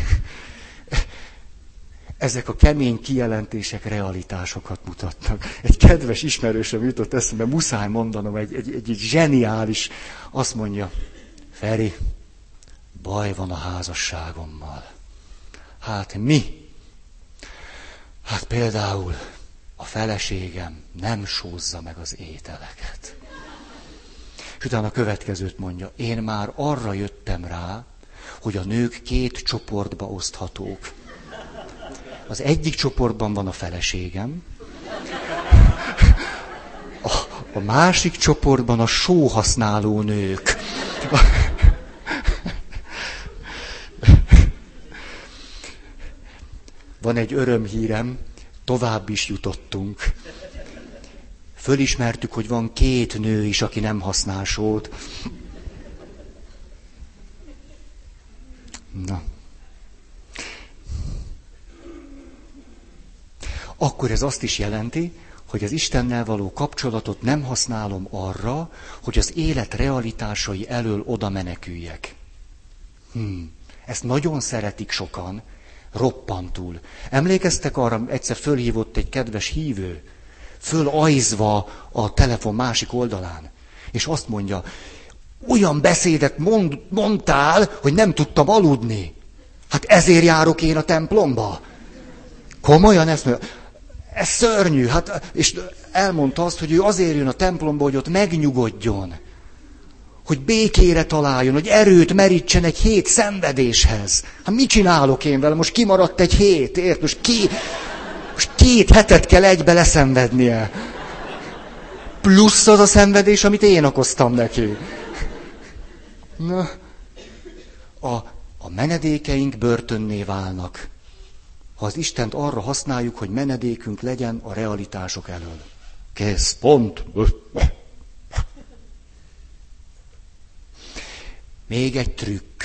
Ezek a kemény kijelentések realitásokat mutatnak. Egy kedves ismerősöm jutott eszembe, muszáj mondanom, egy, egy, egy, egy zseniális, azt mondja, Feri, baj van a házasságommal. Hát mi? Hát például a feleségem nem sózza meg az ételeket. És utána a következőt mondja, én már arra jöttem rá, hogy a nők két csoportba oszthatók. Az egyik csoportban van a feleségem, a, a másik csoportban a sóhasználó nők. Van egy örömhírem, tovább is jutottunk. Fölismertük, hogy van két nő is, aki nem használ sót. Na. Akkor ez azt is jelenti, hogy az Istennel való kapcsolatot nem használom arra, hogy az élet realitásai elől oda meneküljek. Hmm. Ezt nagyon szeretik sokan, roppantul. Emlékeztek arra, egyszer fölhívott egy kedves hívő, fölajzva a telefon másik oldalán, és azt mondja, olyan beszédet mond, mondtál, hogy nem tudtam aludni. Hát ezért járok én a templomba. Komolyan ezt mondja. Ez szörnyű. Hát, és elmondta azt, hogy ő azért jön a templomba, hogy ott megnyugodjon. Hogy békére találjon, hogy erőt merítsen egy hét szenvedéshez. Hát mit csinálok én vele? Most kimaradt egy hét, ért? Most, ki, most két hetet kell egybe leszenvednie. Plusz az a szenvedés, amit én okoztam neki. Na, a, a menedékeink börtönné válnak, ha az Istent arra használjuk, hogy menedékünk legyen a realitások elől. Kész, pont. Még egy trükk.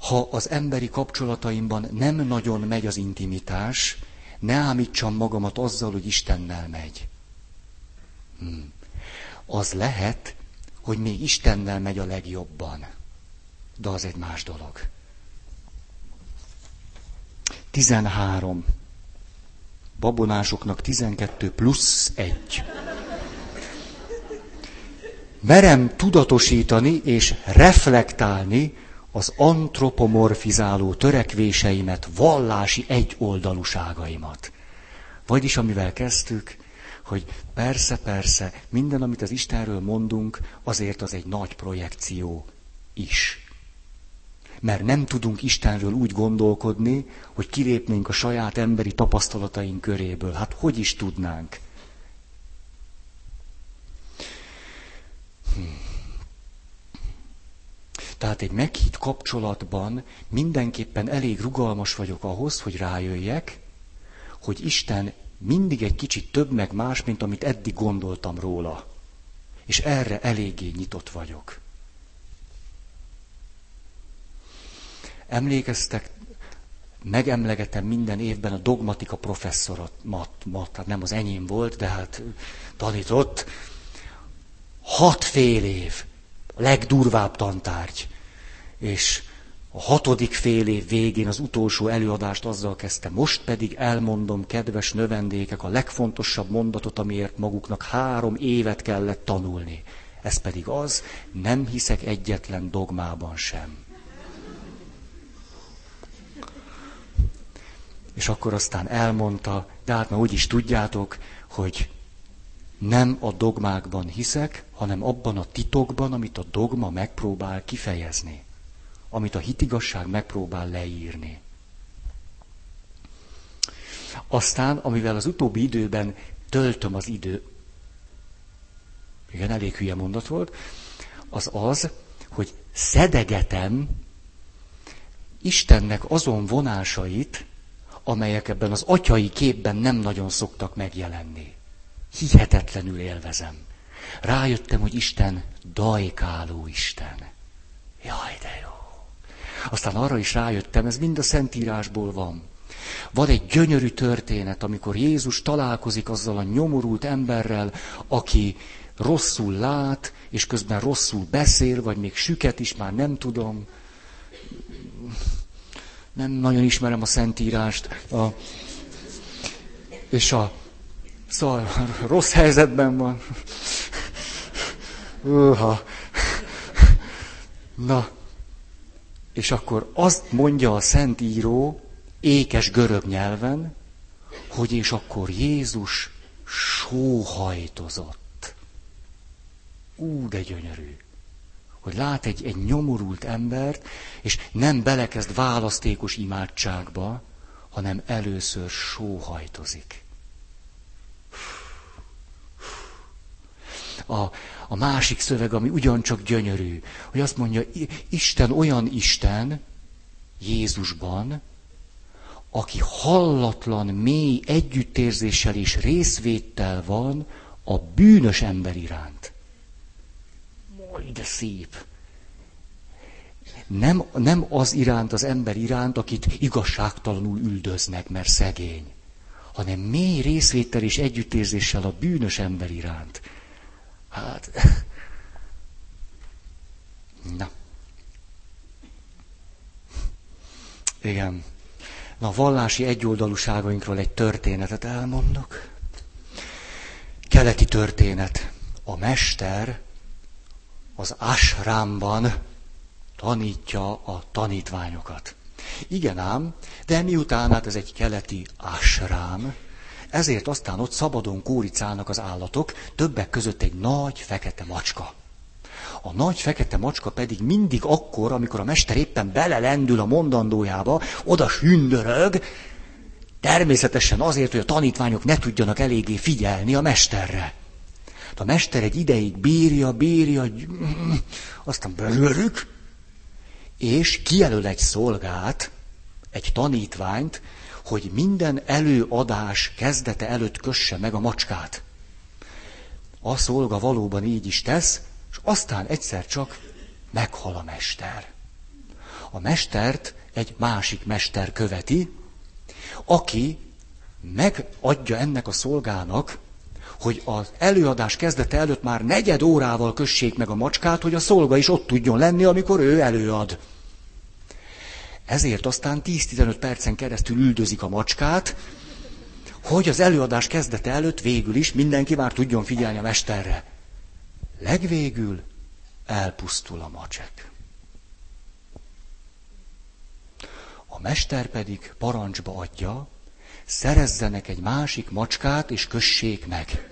Ha az emberi kapcsolataimban nem nagyon megy az intimitás, ne ámítsam magamat azzal, hogy Istennel megy. Hmm. Az lehet, hogy még Istennel megy a legjobban. De az egy más dolog. 13. Babonásoknak 12 plusz 1. Merem tudatosítani és reflektálni az antropomorfizáló törekvéseimet, vallási egyoldalúságaimat. Vagyis amivel kezdtük, hogy persze, persze, minden, amit az Istenről mondunk, azért az egy nagy projekció is. Mert nem tudunk Istenről úgy gondolkodni, hogy kilépnénk a saját emberi tapasztalataink köréből. Hát hogy is tudnánk? Hm. Tehát egy meghitt kapcsolatban mindenképpen elég rugalmas vagyok ahhoz, hogy rájöjjek, hogy Isten mindig egy kicsit több meg más, mint amit eddig gondoltam róla. És erre eléggé nyitott vagyok. Emlékeztek, megemlegetem minden évben a dogmatika professzorat, mat, mat, hát nem az enyém volt, de hát tanított. Hat fél év, a legdurvább tantárgy. És a hatodik fél év végén az utolsó előadást azzal kezdtem. Most pedig elmondom, kedves növendékek, a legfontosabb mondatot, amiért maguknak három évet kellett tanulni. Ez pedig az, nem hiszek egyetlen dogmában sem. És akkor aztán elmondta, de hát már úgy is tudjátok, hogy nem a dogmákban hiszek, hanem abban a titokban, amit a dogma megpróbál kifejezni amit a hitigasság megpróbál leírni. Aztán, amivel az utóbbi időben töltöm az idő, igen, elég hülye mondat volt, az az, hogy szedegetem Istennek azon vonásait, amelyek ebben az atyai képben nem nagyon szoktak megjelenni. Hihetetlenül élvezem. Rájöttem, hogy Isten dajkáló Isten. Jaj, de jó. Aztán arra is rájöttem, ez mind a Szentírásból van, Van egy gyönyörű történet, amikor Jézus találkozik azzal a nyomorult emberrel, aki rosszul lát, és közben rosszul beszél, vagy még süket is, már nem tudom. Nem nagyon ismerem a Szentírást. A, és a, szóval rossz helyzetben van. Uha. Na, és akkor azt mondja a Szentíró, ékes görög nyelven, hogy és akkor Jézus sóhajtozott. Ú, de gyönyörű. Hogy lát egy, egy nyomorult embert, és nem belekezd választékos imádságba, hanem először sóhajtozik. A, a másik szöveg, ami ugyancsak gyönyörű, hogy azt mondja, Isten olyan Isten Jézusban, aki hallatlan, mély együttérzéssel és részvéttel van a bűnös ember iránt. Majd de szép! Nem, nem az iránt, az ember iránt, akit igazságtalanul üldöznek, mert szegény, hanem mély részvétel és együttérzéssel a bűnös ember iránt. Hát, na. Igen. Na, vallási egyoldalúságainkról egy történetet elmondok. Keleti történet. A mester az ashramban tanítja a tanítványokat. Igen ám, de miután hát ez egy keleti ashram, ezért aztán ott szabadon kóricálnak az állatok, többek között egy nagy fekete macska. A nagy fekete macska pedig mindig akkor, amikor a mester éppen belelendül a mondandójába, oda sündörög, természetesen azért, hogy a tanítványok ne tudjanak eléggé figyelni a mesterre. A mester egy ideig bírja, bírja, aztán belőlük, és kijelöl egy szolgát, egy tanítványt, hogy minden előadás kezdete előtt kösse meg a macskát. A szolga valóban így is tesz, és aztán egyszer csak meghal a mester. A mestert egy másik mester követi, aki megadja ennek a szolgának, hogy az előadás kezdete előtt már negyed órával kössék meg a macskát, hogy a szolga is ott tudjon lenni, amikor ő előad. Ezért aztán 10-15 percen keresztül üldözik a macskát, hogy az előadás kezdete előtt végül is mindenki már tudjon figyelni a mesterre. Legvégül elpusztul a macsek. A mester pedig parancsba adja, szerezzenek egy másik macskát, és kössék meg.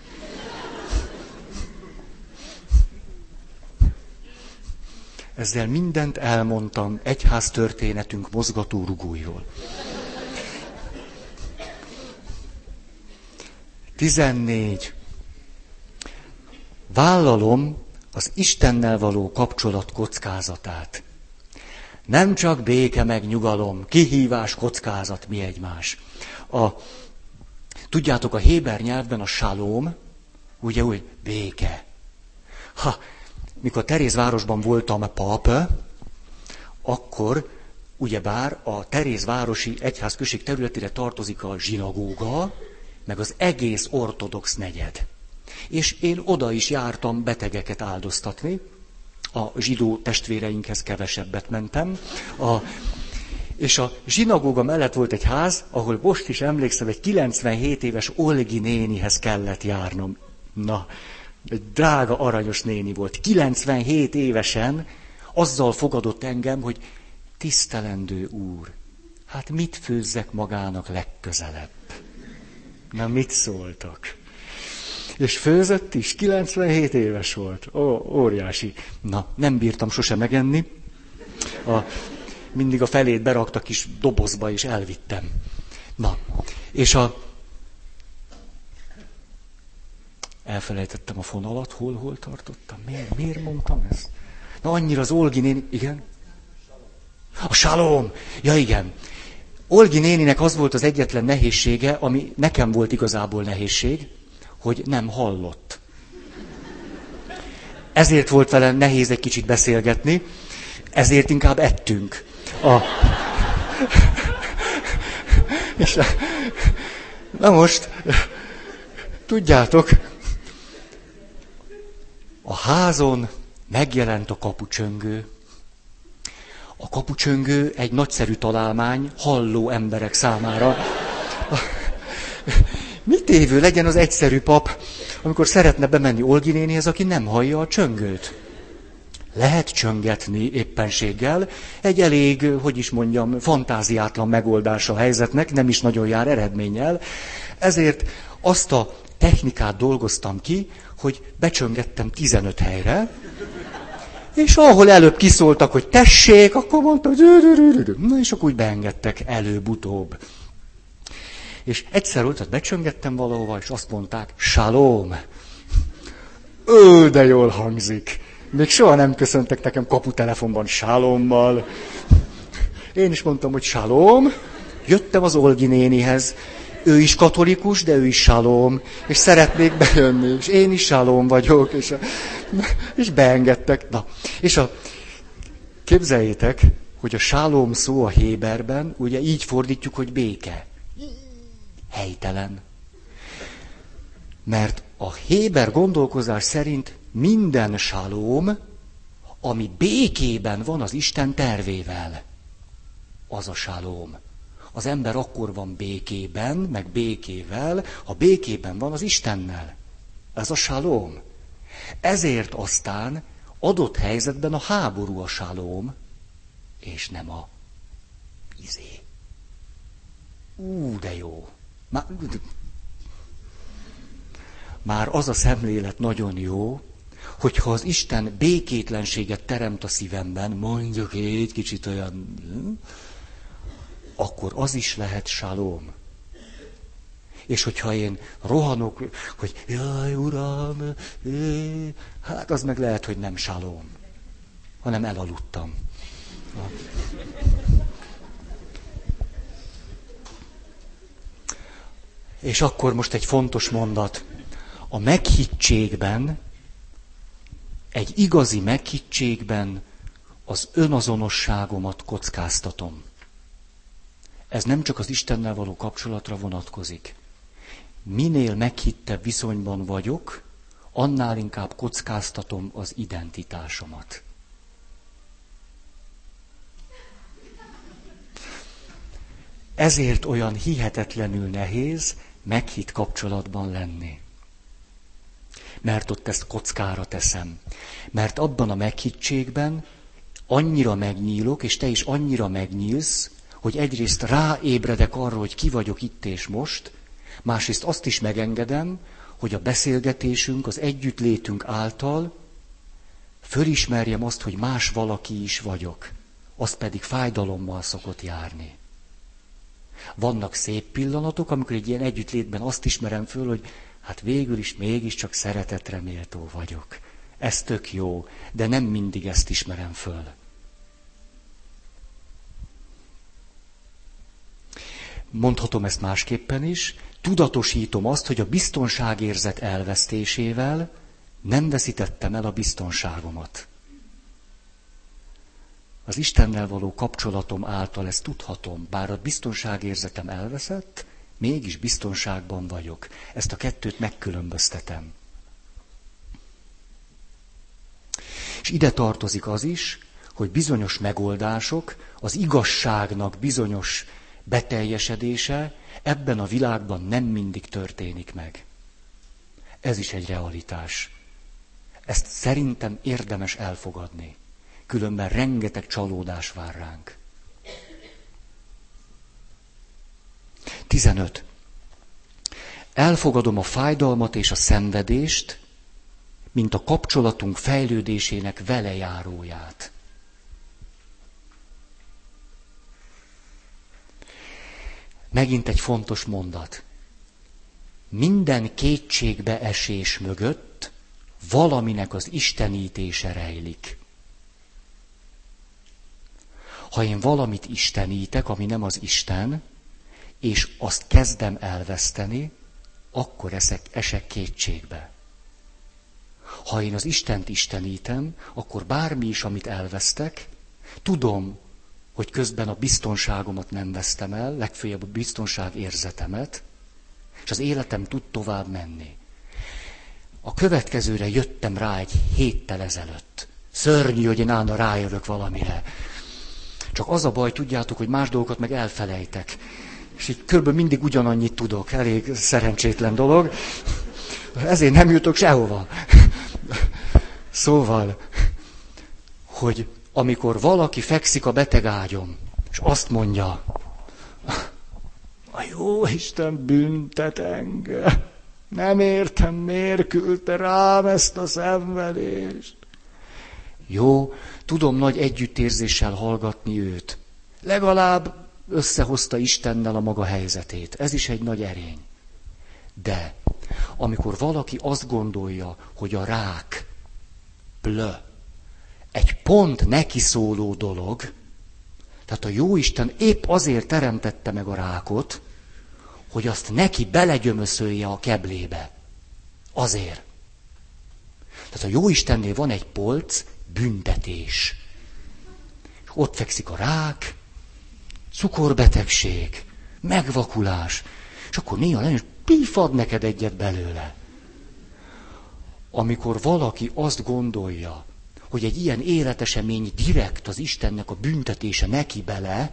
Ezzel mindent elmondtam egyház történetünk mozgató rugóiról. 14. Vállalom az Istennel való kapcsolat kockázatát. Nem csak béke meg nyugalom, kihívás, kockázat, mi egymás. A, tudjátok, a héber nyelvben a salóm, ugye úgy, béke. Ha mikor Terézvárosban voltam pap, akkor ugyebár a Terézvárosi egyházközség területére tartozik a zsinagóga, meg az egész ortodox negyed. És én oda is jártam betegeket áldoztatni, a zsidó testvéreinkhez kevesebbet mentem. A, és a zsinagóga mellett volt egy ház, ahol most is emlékszem, egy 97 éves Olgi nénihez kellett járnom. Na, egy drága, aranyos néni volt. 97 évesen azzal fogadott engem, hogy tisztelendő úr, hát mit főzzek magának legközelebb? Na, mit szóltak? És főzött is, 97 éves volt. Ó, óriási. Na, nem bírtam sose megenni. A, mindig a felét beraktak kis dobozba, és elvittem. Na, és a, Elfelejtettem a fonalat, hol, hol tartottam. Miért, miért mondtam ezt? Na annyira az Olgi néni, igen? A salom! Ja igen. Olgi néninek az volt az egyetlen nehézsége, ami nekem volt igazából nehézség, hogy nem hallott. Ezért volt vele nehéz egy kicsit beszélgetni, ezért inkább ettünk. A... És, na most, tudjátok, a házon megjelent a kapucsöngő. A kapucsöngő egy nagyszerű találmány halló emberek számára. Mit évő legyen az egyszerű pap, amikor szeretne bemenni Olgi nénihez, aki nem hallja a csöngőt? Lehet csöngetni éppenséggel, egy elég, hogy is mondjam, fantáziátlan megoldása a helyzetnek, nem is nagyon jár eredménnyel. Ezért azt a technikát dolgoztam ki, hogy becsöngettem 15 helyre, és ahol előbb kiszóltak, hogy tessék, akkor mondta, na és akkor úgy beengedtek előbb-utóbb. És egyszer volt, hogy becsöngettem valahova, és azt mondták, salom. Ő, de jól hangzik. Még soha nem köszöntek nekem kaputelefonban sálommal. Én is mondtam, hogy sálom. Jöttem az Olgi nénihez. Ő is katolikus, de ő is sálom. És szeretnék bejönni. És én is sálom vagyok. És, és beengedtek. Na, és a, képzeljétek, hogy a sálom szó a Héberben, ugye így fordítjuk, hogy béke. Helytelen. Mert a Héber gondolkozás szerint minden salóm, ami békében van az Isten tervével, az a salóm. Az ember akkor van békében, meg békével, ha békében van az Istennel. Ez a salóm. Ezért aztán adott helyzetben a háború a salóm, és nem a izé. Ú, de jó. Már, már az a szemlélet nagyon jó, hogyha az Isten békétlenséget teremt a szívemben, mondjuk egy kicsit olyan, akkor az is lehet salom. És hogyha én rohanok, hogy jaj, uram, hát az meg lehet, hogy nem salom, hanem elaludtam. És akkor most egy fontos mondat. A meghittségben egy igazi meghittségben az önazonosságomat kockáztatom. Ez nem csak az Istennel való kapcsolatra vonatkozik. Minél meghittebb viszonyban vagyok, annál inkább kockáztatom az identitásomat. Ezért olyan hihetetlenül nehéz meghitt kapcsolatban lenni mert ott ezt kockára teszem. Mert abban a meghittségben annyira megnyílok, és te is annyira megnyílsz, hogy egyrészt ráébredek arra, hogy ki vagyok itt és most, másrészt azt is megengedem, hogy a beszélgetésünk, az együttlétünk által fölismerjem azt, hogy más valaki is vagyok. Az pedig fájdalommal szokott járni. Vannak szép pillanatok, amikor egy ilyen együttlétben azt ismerem föl, hogy hát végül is mégiscsak szeretetre méltó vagyok. Ez tök jó, de nem mindig ezt ismerem föl. Mondhatom ezt másképpen is, tudatosítom azt, hogy a biztonságérzet elvesztésével nem veszítettem el a biztonságomat. Az Istennel való kapcsolatom által ezt tudhatom, bár a biztonságérzetem elveszett, mégis biztonságban vagyok. Ezt a kettőt megkülönböztetem. És ide tartozik az is, hogy bizonyos megoldások, az igazságnak bizonyos beteljesedése ebben a világban nem mindig történik meg. Ez is egy realitás. Ezt szerintem érdemes elfogadni. Különben rengeteg csalódás vár ránk. 15. Elfogadom a fájdalmat és a szenvedést, mint a kapcsolatunk fejlődésének velejáróját. Megint egy fontos mondat. Minden kétségbe esés mögött valaminek az istenítése rejlik. Ha én valamit istenítek, ami nem az Isten, és azt kezdem elveszteni, akkor eszek, esek kétségbe. Ha én az Istent istenítem, akkor bármi is, amit elvesztek, tudom, hogy közben a biztonságomat nem vesztem el, legfőjebb a biztonság érzetemet, és az életem tud tovább menni. A következőre jöttem rá egy héttel ezelőtt. Szörnyű, hogy én állna rájövök valamire. Csak az a baj, tudjátok, hogy más dolgokat meg elfelejtek. És így körülbelül mindig ugyanannyit tudok. Elég szerencsétlen dolog. Ezért nem jutok sehova. Szóval, hogy amikor valaki fekszik a beteg ágyom, és azt mondja, a jó Isten büntet engem. Nem értem, miért küldte rám ezt a szenvedést. Jó, tudom nagy együttérzéssel hallgatni őt. Legalább összehozta Istennel a maga helyzetét. Ez is egy nagy erény. De amikor valaki azt gondolja, hogy a rák, plö, egy pont neki szóló dolog, tehát a Jóisten épp azért teremtette meg a rákot, hogy azt neki belegyömöszölje a keblébe. Azért. Tehát a Jóistennél van egy polc, büntetés. És ott fekszik a rák, cukorbetegség, megvakulás, és akkor néha is pifad neked egyet belőle. Amikor valaki azt gondolja, hogy egy ilyen életesemény direkt az Istennek a büntetése neki bele,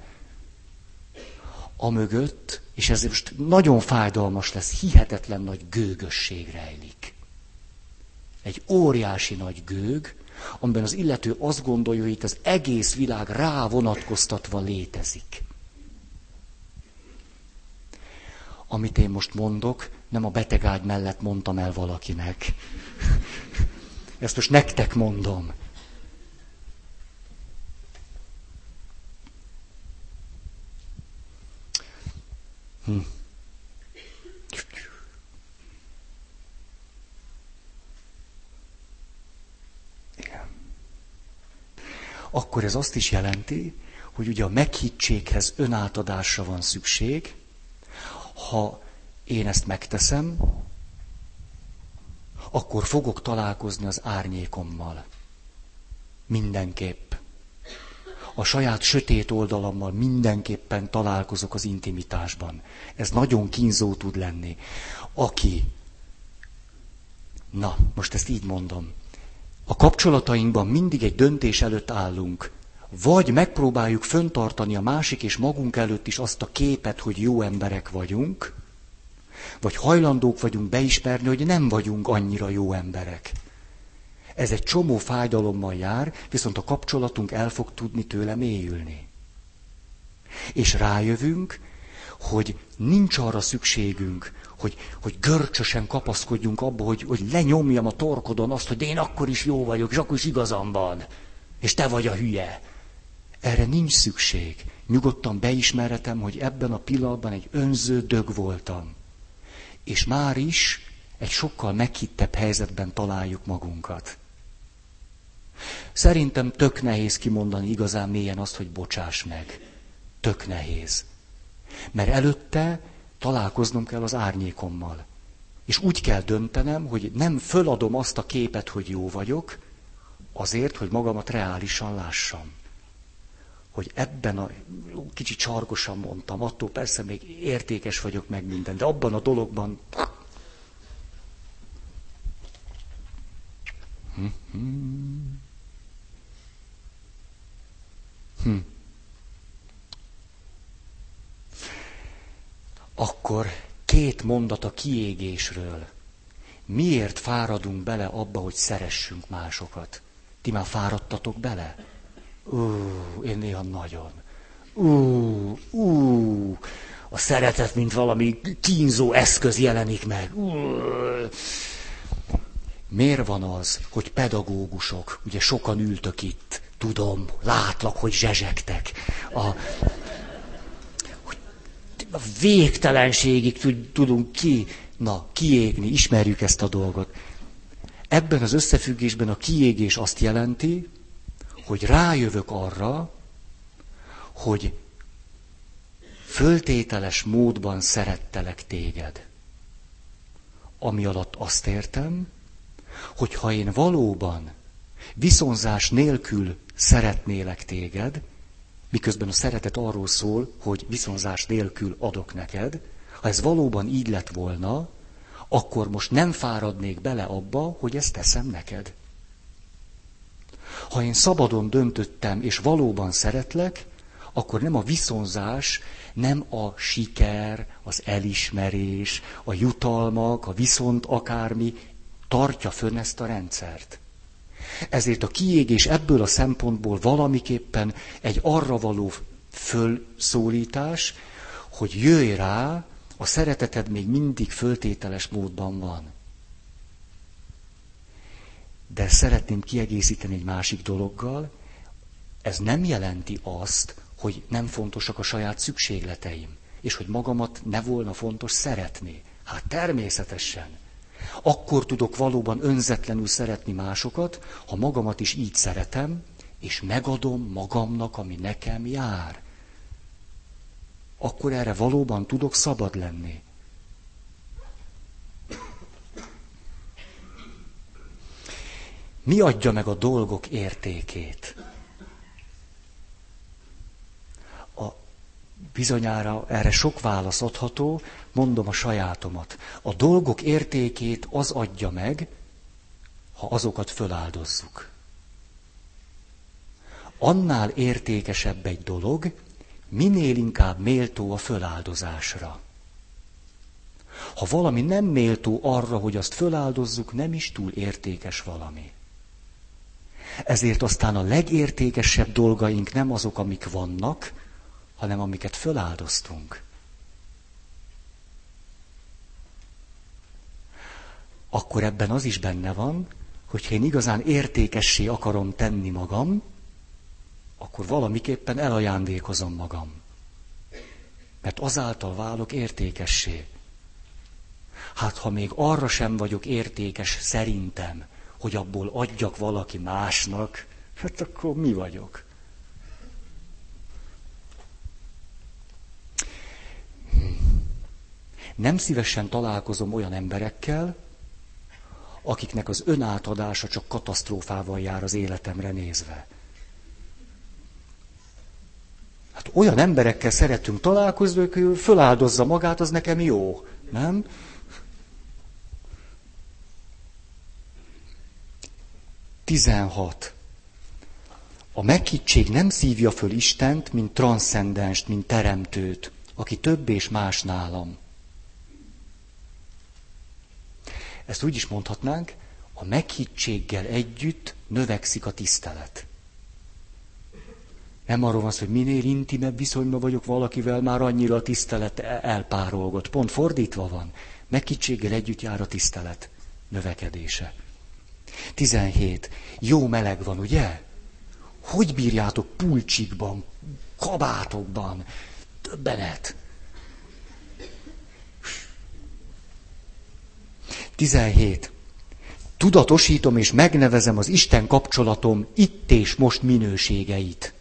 a mögött, és ez most nagyon fájdalmas lesz, hihetetlen nagy gőgösség rejlik. Egy óriási nagy gőg, amiben az illető azt gondolja, hogy itt az egész világ rá vonatkoztatva létezik. Amit én most mondok, nem a betegágy mellett mondtam el valakinek. Ezt most nektek mondom. Igen. Akkor ez azt is jelenti, hogy ugye a meghittséghez önátadásra van szükség. Ha én ezt megteszem, akkor fogok találkozni az árnyékommal. Mindenképp a saját sötét oldalammal mindenképpen találkozok az intimitásban. Ez nagyon kínzó tud lenni. Aki, na, most ezt így mondom, a kapcsolatainkban mindig egy döntés előtt állunk. Vagy megpróbáljuk föntartani a másik és magunk előtt is azt a képet, hogy jó emberek vagyunk, vagy hajlandók vagyunk beismerni, hogy nem vagyunk annyira jó emberek. Ez egy csomó fájdalommal jár, viszont a kapcsolatunk el fog tudni tőle mélyülni. És rájövünk, hogy nincs arra szükségünk, hogy, hogy görcsösen kapaszkodjunk abba, hogy, hogy lenyomjam a torkodon azt, hogy én akkor is jó vagyok, és akkor is igazam van, és te vagy a hülye. Erre nincs szükség. Nyugodtan beismerhetem, hogy ebben a pillanatban egy önző dög voltam. És már is egy sokkal meghittebb helyzetben találjuk magunkat. Szerintem tök nehéz kimondani igazán mélyen azt, hogy bocsáss meg. Tök nehéz. Mert előtte találkoznom kell az árnyékommal. És úgy kell döntenem, hogy nem föladom azt a képet, hogy jó vagyok, azért, hogy magamat reálisan lássam. Hogy ebben a, kicsit csargosan mondtam, attól persze még értékes vagyok meg minden, de abban a dologban... Hmm. Hm. Akkor két mondat a kiégésről. Miért fáradunk bele abba, hogy szeressünk másokat? Ti már fáradtatok bele? Ú, én néha nagyon. Ú, ú, a szeretet, mint valami kínzó eszköz jelenik meg. Ú. Miért van az, hogy pedagógusok, ugye sokan ültök itt, Tudom, látlak, hogy zsezsegtek. A, a végtelenségig tudunk ki, na, kiégni, ismerjük ezt a dolgot. Ebben az összefüggésben a kiégés azt jelenti, hogy rájövök arra, hogy föltételes módban szerettelek téged. Ami alatt azt értem, hogy ha én valóban viszonzás nélkül szeretnélek téged, Miközben a szeretet arról szól, hogy viszonzás nélkül adok neked. Ha ez valóban így lett volna, akkor most nem fáradnék bele abba, hogy ezt teszem neked. Ha én szabadon döntöttem, és valóban szeretlek, akkor nem a viszonzás, nem a siker, az elismerés, a jutalmak, a viszont akármi tartja fönn ezt a rendszert. Ezért a kiégés ebből a szempontból valamiképpen egy arra való fölszólítás, hogy jöjj rá, a szereteted még mindig föltételes módban van. De szeretném kiegészíteni egy másik dologgal, ez nem jelenti azt, hogy nem fontosak a saját szükségleteim, és hogy magamat ne volna fontos szeretni. Hát természetesen. Akkor tudok valóban önzetlenül szeretni másokat, ha magamat is így szeretem, és megadom magamnak, ami nekem jár. Akkor erre valóban tudok szabad lenni. Mi adja meg a dolgok értékét? A bizonyára erre sok válasz adható, mondom a sajátomat. A dolgok értékét az adja meg, ha azokat föláldozzuk. Annál értékesebb egy dolog, minél inkább méltó a föláldozásra. Ha valami nem méltó arra, hogy azt föláldozzuk, nem is túl értékes valami. Ezért aztán a legértékesebb dolgaink nem azok, amik vannak, hanem amiket föláldoztunk. Akkor ebben az is benne van, hogyha én igazán értékessé akarom tenni magam, akkor valamiképpen elajándékozom magam. Mert azáltal válok értékessé. Hát ha még arra sem vagyok értékes szerintem, hogy abból adjak valaki másnak, hát akkor mi vagyok? Nem szívesen találkozom olyan emberekkel, akiknek az önátadása csak katasztrófával jár az életemre nézve. Hát olyan emberekkel szeretünk találkozni, hogy föláldozza magát, az nekem jó, nem? 16. A meghittség nem szívja föl Istent, mint transzcendenst, mint teremtőt, aki több és más nálam. Ezt úgy is mondhatnánk, a meghittséggel együtt növekszik a tisztelet. Nem arról van szó, hogy minél intimebb viszonyban vagyok valakivel, már annyira a tisztelet elpárolgott. Pont fordítva van. Meghittséggel együtt jár a tisztelet növekedése. 17. Jó meleg van, ugye? Hogy bírjátok pulcsikban, kabátokban, többenet? 17. Tudatosítom és megnevezem az Isten kapcsolatom itt és most minőségeit.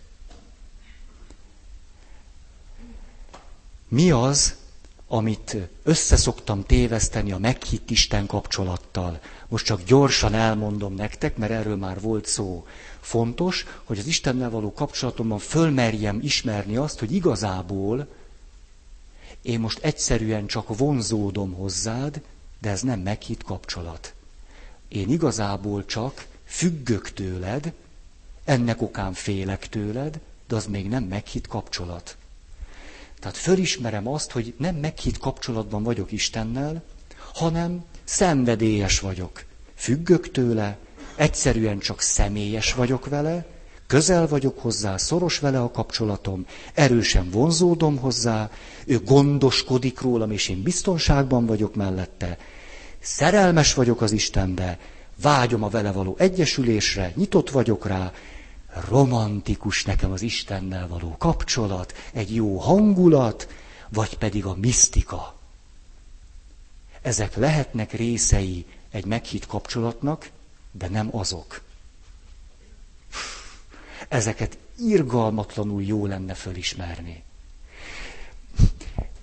Mi az, amit összeszoktam téveszteni a meghitt Isten kapcsolattal? Most csak gyorsan elmondom nektek, mert erről már volt szó. Fontos, hogy az Istennel való kapcsolatomban fölmerjem ismerni azt, hogy igazából én most egyszerűen csak vonzódom hozzád, de ez nem meghitt kapcsolat. Én igazából csak függök tőled, ennek okán félek tőled, de az még nem meghitt kapcsolat. Tehát fölismerem azt, hogy nem meghitt kapcsolatban vagyok Istennel, hanem szenvedélyes vagyok. Függök tőle, egyszerűen csak személyes vagyok vele, közel vagyok hozzá, szoros vele a kapcsolatom, erősen vonzódom hozzá, ő gondoskodik rólam, és én biztonságban vagyok mellette, szerelmes vagyok az Istenbe, vágyom a vele való egyesülésre, nyitott vagyok rá, romantikus nekem az Istennel való kapcsolat, egy jó hangulat, vagy pedig a misztika. Ezek lehetnek részei egy meghitt kapcsolatnak, de nem azok. Ezeket irgalmatlanul jó lenne fölismerni.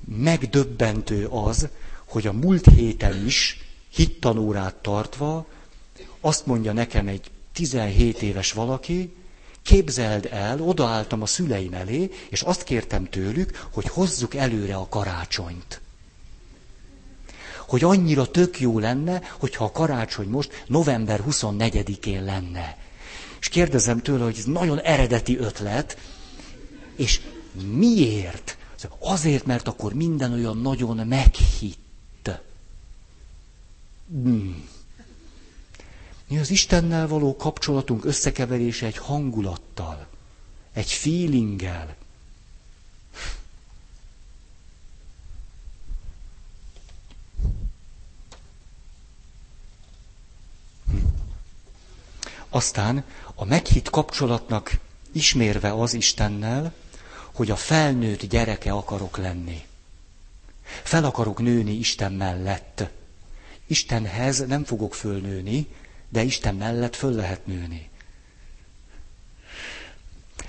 Megdöbbentő az, hogy a múlt héten is hittanórát tartva azt mondja nekem egy 17 éves valaki, Képzeld el, odaálltam a szüleim elé, és azt kértem tőlük, hogy hozzuk előre a karácsonyt. Hogy annyira tök jó lenne, hogyha a karácsony most november 24-én lenne. És kérdezem tőle, hogy ez nagyon eredeti ötlet, és miért? Azért, mert akkor minden olyan nagyon meghitt. Hmm. Mi az Istennel való kapcsolatunk összekeverése egy hangulattal, egy feelinggel. Aztán a meghitt kapcsolatnak ismérve az Istennel, hogy a felnőtt gyereke akarok lenni. Fel akarok nőni Isten mellett. Istenhez nem fogok fölnőni, de Isten mellett föl lehet nőni.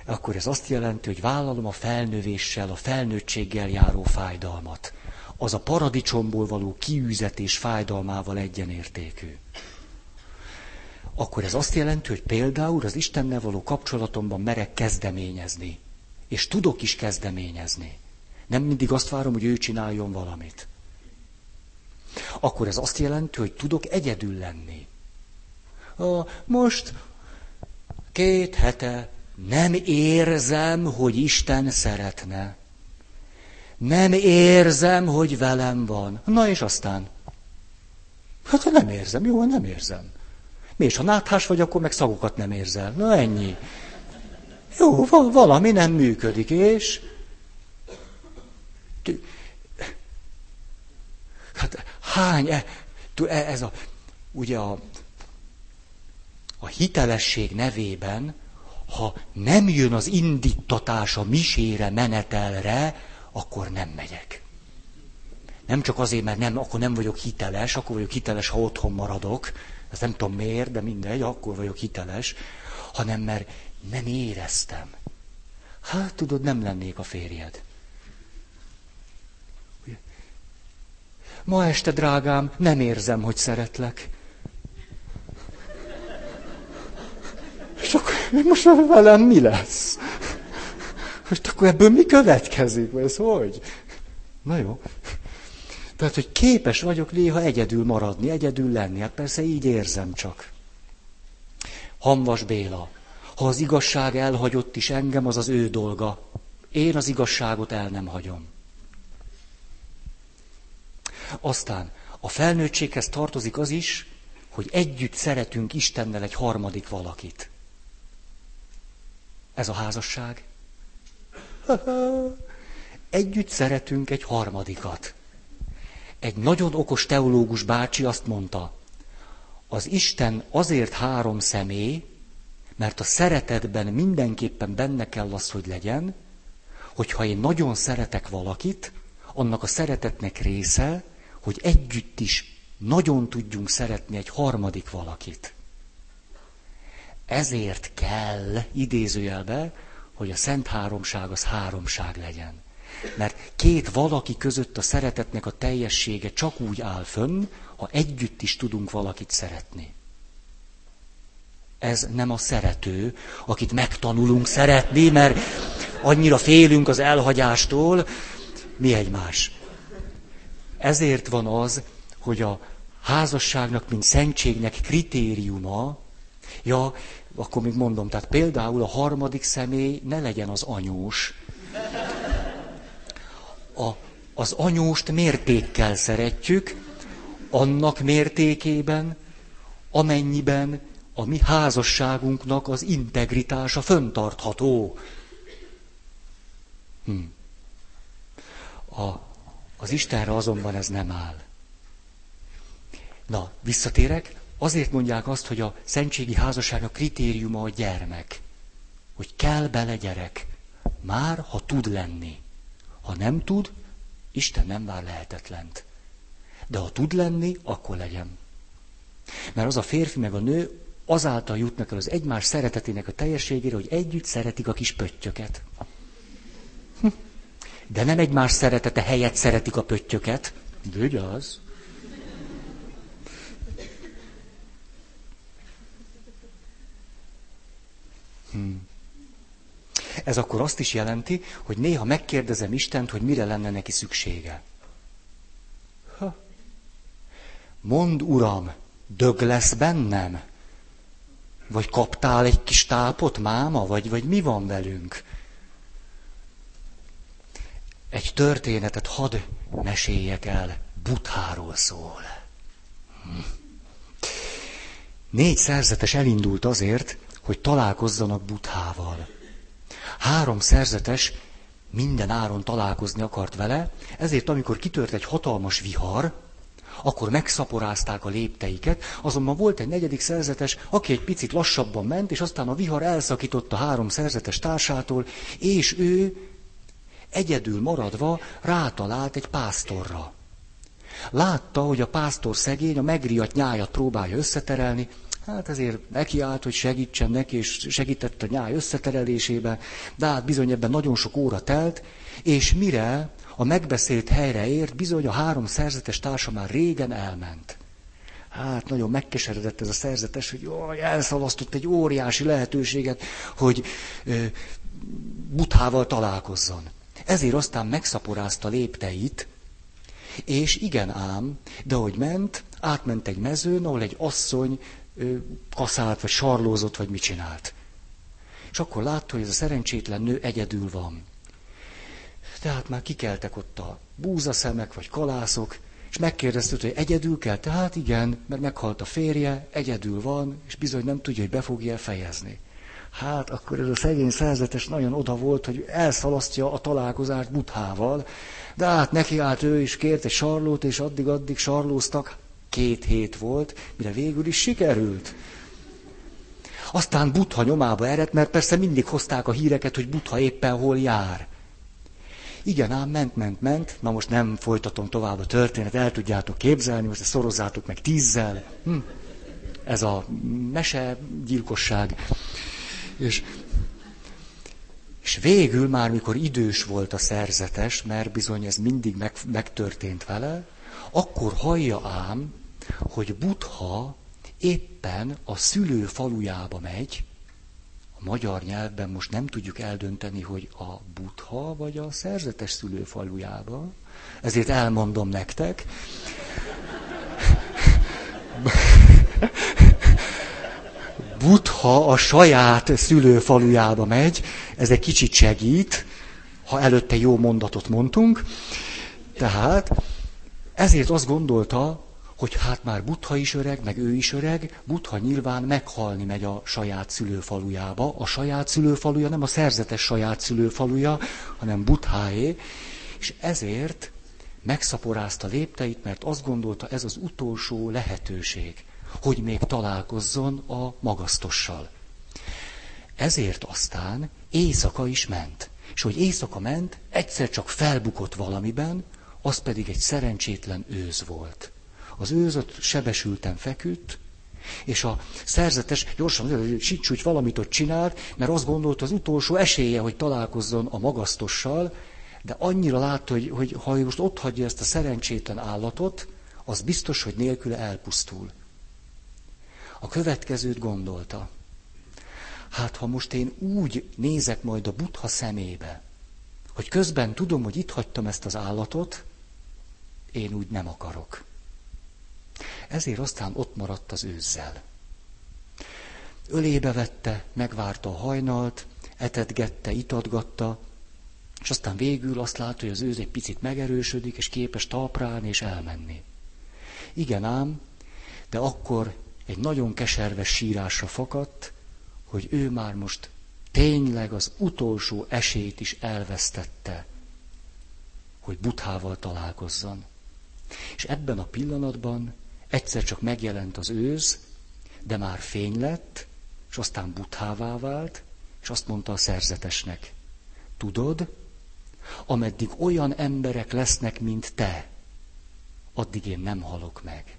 Akkor ez azt jelenti, hogy vállalom a felnövéssel, a felnőttséggel járó fájdalmat. Az a paradicsomból való kiűzetés fájdalmával egyenértékű. Akkor ez azt jelenti, hogy például az Istennel való kapcsolatomban merek kezdeményezni. És tudok is kezdeményezni. Nem mindig azt várom, hogy ő csináljon valamit. Akkor ez azt jelenti, hogy tudok egyedül lenni. A, most két hete nem érzem, hogy Isten szeretne. Nem érzem, hogy velem van. Na és aztán? Hát nem érzem, jó, nem érzem. Mi és ha náthás vagy, akkor meg szagokat nem érzel. Na ennyi. Jó, valami nem működik, és... Hát hány, e, ez a, ugye a a hitelesség nevében, ha nem jön az indítatás a misére, menetelre, akkor nem megyek. Nem csak azért, mert nem, akkor nem vagyok hiteles, akkor vagyok hiteles, ha otthon maradok, ezt nem tudom miért, de mindegy, akkor vagyok hiteles, hanem mert nem éreztem. Hát tudod, nem lennék a férjed. Ma este, drágám, nem érzem, hogy szeretlek. És akkor most velem mi lesz? Most akkor ebből mi következik? Ez hogy? Na jó. Tehát, hogy képes vagyok néha egyedül maradni, egyedül lenni. Hát persze így érzem csak. Hamvas Béla. Ha az igazság elhagyott is engem, az az ő dolga. Én az igazságot el nem hagyom. Aztán a felnőttséghez tartozik az is, hogy együtt szeretünk Istennel egy harmadik valakit. Ez a házasság. Együtt szeretünk egy harmadikat. Egy nagyon okos teológus bácsi azt mondta, az Isten azért három személy, mert a szeretetben mindenképpen benne kell az, hogy legyen, hogyha én nagyon szeretek valakit, annak a szeretetnek része, hogy együtt is nagyon tudjunk szeretni egy harmadik valakit. Ezért kell, idézőjelbe, hogy a Szent Háromság az háromság legyen. Mert két valaki között a szeretetnek a teljessége csak úgy áll fönn, ha együtt is tudunk valakit szeretni. Ez nem a szerető, akit megtanulunk szeretni, mert annyira félünk az elhagyástól, mi egymás. Ezért van az, hogy a házasságnak, mint szentségnek kritériuma, ja, akkor még mondom, tehát például a harmadik személy ne legyen az anyós. A, az anyóst mértékkel szeretjük, annak mértékében, amennyiben a mi házasságunknak az integritása föntartható. Hm. A, az Istenre azonban ez nem áll. Na, visszatérek, Azért mondják azt, hogy a szentségi házasságnak kritériuma a gyermek. Hogy kell bele gyerek. Már, ha tud lenni. Ha nem tud, Isten nem vár lehetetlent. De ha tud lenni, akkor legyen. Mert az a férfi meg a nő azáltal jutnak el az egymás szeretetének a teljességére, hogy együtt szeretik a kis pöttyöket. De nem egymás szeretete helyett szeretik a pöttyöket. Vigyázz! Hmm. Ez akkor azt is jelenti, hogy néha megkérdezem Istent, hogy mire lenne neki szüksége. Ha. Mond, Uram, dög lesz bennem? Vagy kaptál egy kis tápot, máma? Vagy, vagy mi van velünk? Egy történetet hadd meséljek el. Butháról szól. Hm. Négy szerzetes elindult azért, hogy találkozzanak Buthával. Három szerzetes minden áron találkozni akart vele, ezért amikor kitört egy hatalmas vihar, akkor megszaporázták a lépteiket, azonban volt egy negyedik szerzetes, aki egy picit lassabban ment, és aztán a vihar elszakította három szerzetes társától, és ő egyedül maradva rátalált egy pásztorra. Látta, hogy a pásztor szegény a megriadt nyájat próbálja összeterelni, hát ezért nekiállt, hogy segítsen neki, és segített a nyáj összeterelésébe, de hát bizony ebben nagyon sok óra telt, és mire a megbeszélt helyre ért, bizony a három szerzetes társa már régen elment. Hát nagyon megkeseredett ez a szerzetes, hogy jaj, elszalasztott egy óriási lehetőséget, hogy ö, buthával találkozzon. Ezért aztán megszaporázta lépteit, és igen ám, de hogy ment, átment egy mezőn, ahol egy asszony ö, kaszált, vagy sarlózott, vagy mit csinált. És akkor látta, hogy ez a szerencsétlen nő egyedül van. Tehát már kikeltek ott a búzaszemek, vagy kalászok, és megkérdezte, hogy egyedül kell? Tehát igen, mert meghalt a férje, egyedül van, és bizony nem tudja, hogy be fogja fejezni. Hát akkor ez a szegény szerzetes nagyon oda volt, hogy elszalasztja a találkozást Buthával, de hát neki állt ő is, kért egy sarlót, és addig-addig sarlóztak, két hét volt, mire végül is sikerült. Aztán Butha nyomába eredt, mert persze mindig hozták a híreket, hogy Butha éppen hol jár. Igen, ám ment, ment, ment. Na most nem folytatom tovább a történet, el tudjátok képzelni, most ezt szorozzátok meg tízzel. Hm. Ez a mese gyilkosság. És, és végül már, mikor idős volt a szerzetes, mert bizony ez mindig meg, megtörtént vele, akkor hallja ám, hogy Butha éppen a szülő falujába megy, a magyar nyelvben most nem tudjuk eldönteni, hogy a Butha vagy a szerzetes szülő falujába, ezért elmondom nektek. Butha a saját szülőfalujába megy, ez egy kicsit segít, ha előtte jó mondatot mondtunk. Tehát ezért azt gondolta, hogy hát már Butha is öreg, meg ő is öreg, Butha nyilván meghalni megy a saját szülőfalujába. A saját szülőfaluja nem a szerzetes saját szülőfaluja, hanem Butháé, és ezért megszaporázta lépteit, mert azt gondolta, ez az utolsó lehetőség, hogy még találkozzon a magasztossal. Ezért aztán éjszaka is ment. És hogy éjszaka ment, egyszer csak felbukott valamiben, az pedig egy szerencsétlen őz volt. Az őz ott sebesülten feküdt, és a szerzetes gyorsan sicsúgy valamit ott csinált, mert azt gondolt az utolsó esélye, hogy találkozzon a magasztossal, de annyira látta, hogy, hogy ha most ott hagyja ezt a szerencsétlen állatot, az biztos, hogy nélküle elpusztul. A következőt gondolta. Hát, ha most én úgy nézek majd a butha szemébe, hogy közben tudom, hogy itt hagytam ezt az állatot, én úgy nem akarok. Ezért aztán ott maradt az őzzel. Ölébe vette, megvárta a hajnalt, etetgette, itatgatta, és aztán végül azt látta, hogy az őz egy picit megerősödik, és képes talprálni és elmenni. Igen ám, de akkor egy nagyon keserves sírásra fakadt, hogy ő már most tényleg az utolsó esélyt is elvesztette, hogy buthával találkozzon. És ebben a pillanatban egyszer csak megjelent az őz, de már fény lett, és aztán buthává vált, és azt mondta a szerzetesnek, tudod, ameddig olyan emberek lesznek, mint te, addig én nem halok meg.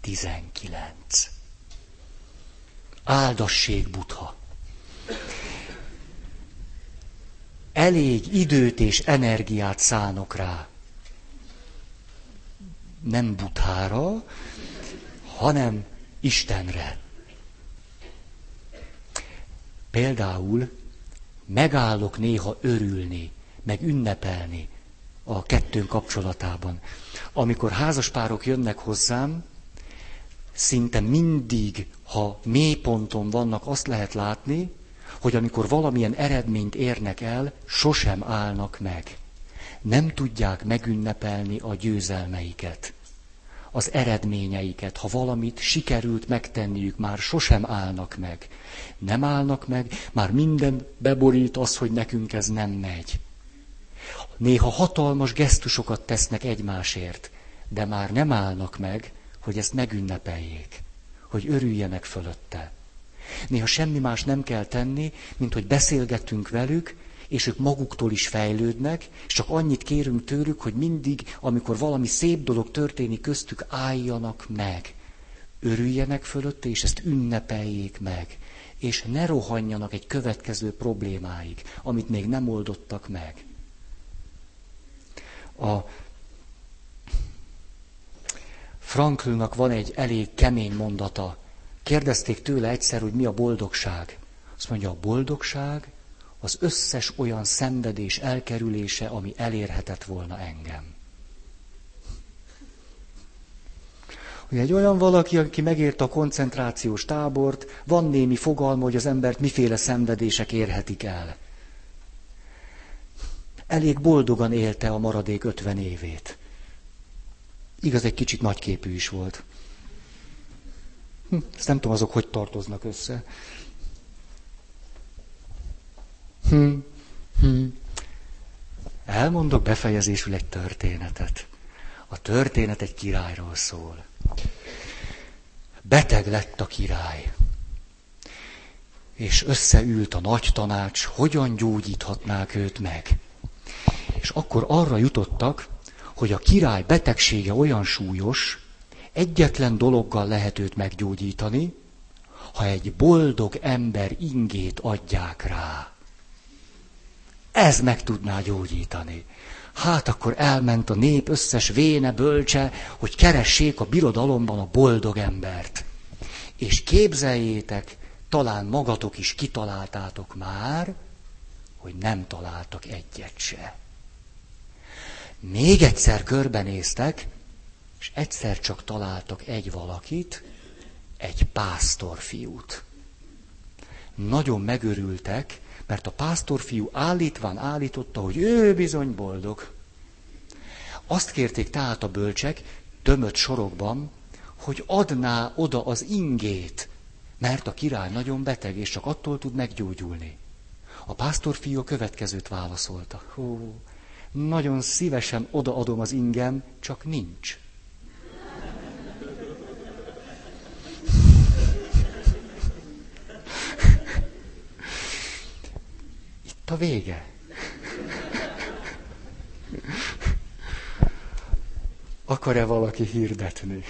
Tizenkilenc. Áldassék butha. Elég időt és energiát szánok rá. nem Butára, hanem Istenre. Például megállok néha örülni, meg ünnepelni a kettőnk kapcsolatában. Amikor házaspárok jönnek hozzám, szinte mindig, ha mélyponton vannak, azt lehet látni, hogy amikor valamilyen eredményt érnek el, sosem állnak meg. Nem tudják megünnepelni a győzelmeiket, az eredményeiket. Ha valamit sikerült megtenniük, már sosem állnak meg. Nem állnak meg, már minden beborít az, hogy nekünk ez nem megy. Néha hatalmas gesztusokat tesznek egymásért, de már nem állnak meg, hogy ezt megünnepeljék, hogy örüljenek fölötte. Néha semmi más nem kell tenni, mint hogy beszélgetünk velük, és ők maguktól is fejlődnek, és csak annyit kérünk tőlük, hogy mindig, amikor valami szép dolog történik köztük, álljanak meg. Örüljenek fölötte, és ezt ünnepeljék meg. És ne rohanjanak egy következő problémáig, amit még nem oldottak meg. A Franklnak van egy elég kemény mondata. Kérdezték tőle egyszer, hogy mi a boldogság. Azt mondja, a boldogság az összes olyan szenvedés elkerülése, ami elérhetett volna engem. Hogy egy olyan valaki, aki megérte a koncentrációs tábort, van némi fogalma, hogy az embert miféle szenvedések érhetik el. Elég boldogan élte a maradék ötven évét. Igaz, egy kicsit nagyképű is volt. Hm, ezt nem tudom, azok hogy tartoznak össze. Hm, hm. Elmondok befejezésül egy történetet. A történet egy királyról szól. Beteg lett a király. És összeült a nagy tanács, hogyan gyógyíthatnák őt meg. És akkor arra jutottak, hogy a király betegsége olyan súlyos, egyetlen dologgal lehet őt meggyógyítani, ha egy boldog ember ingét adják rá. Ez meg tudná gyógyítani. Hát akkor elment a nép összes véne bölcse, hogy keressék a birodalomban a boldog embert. És képzeljétek, talán magatok is kitaláltátok már, hogy nem találtak egyet se. Még egyszer körbenéztek, és egyszer csak találtak egy valakit, egy pásztorfiút. Nagyon megörültek, mert a pásztorfiú állítván állította, hogy ő bizony boldog. Azt kérték tehát a bölcsek, tömött sorokban, hogy adná oda az ingét, mert a király nagyon beteg, és csak attól tud meggyógyulni. A pásztorfiú a következőt válaszolta. Hú, nagyon szívesen odaadom az ingem, csak nincs. Itt a vége. Akar-e valaki hirdetni?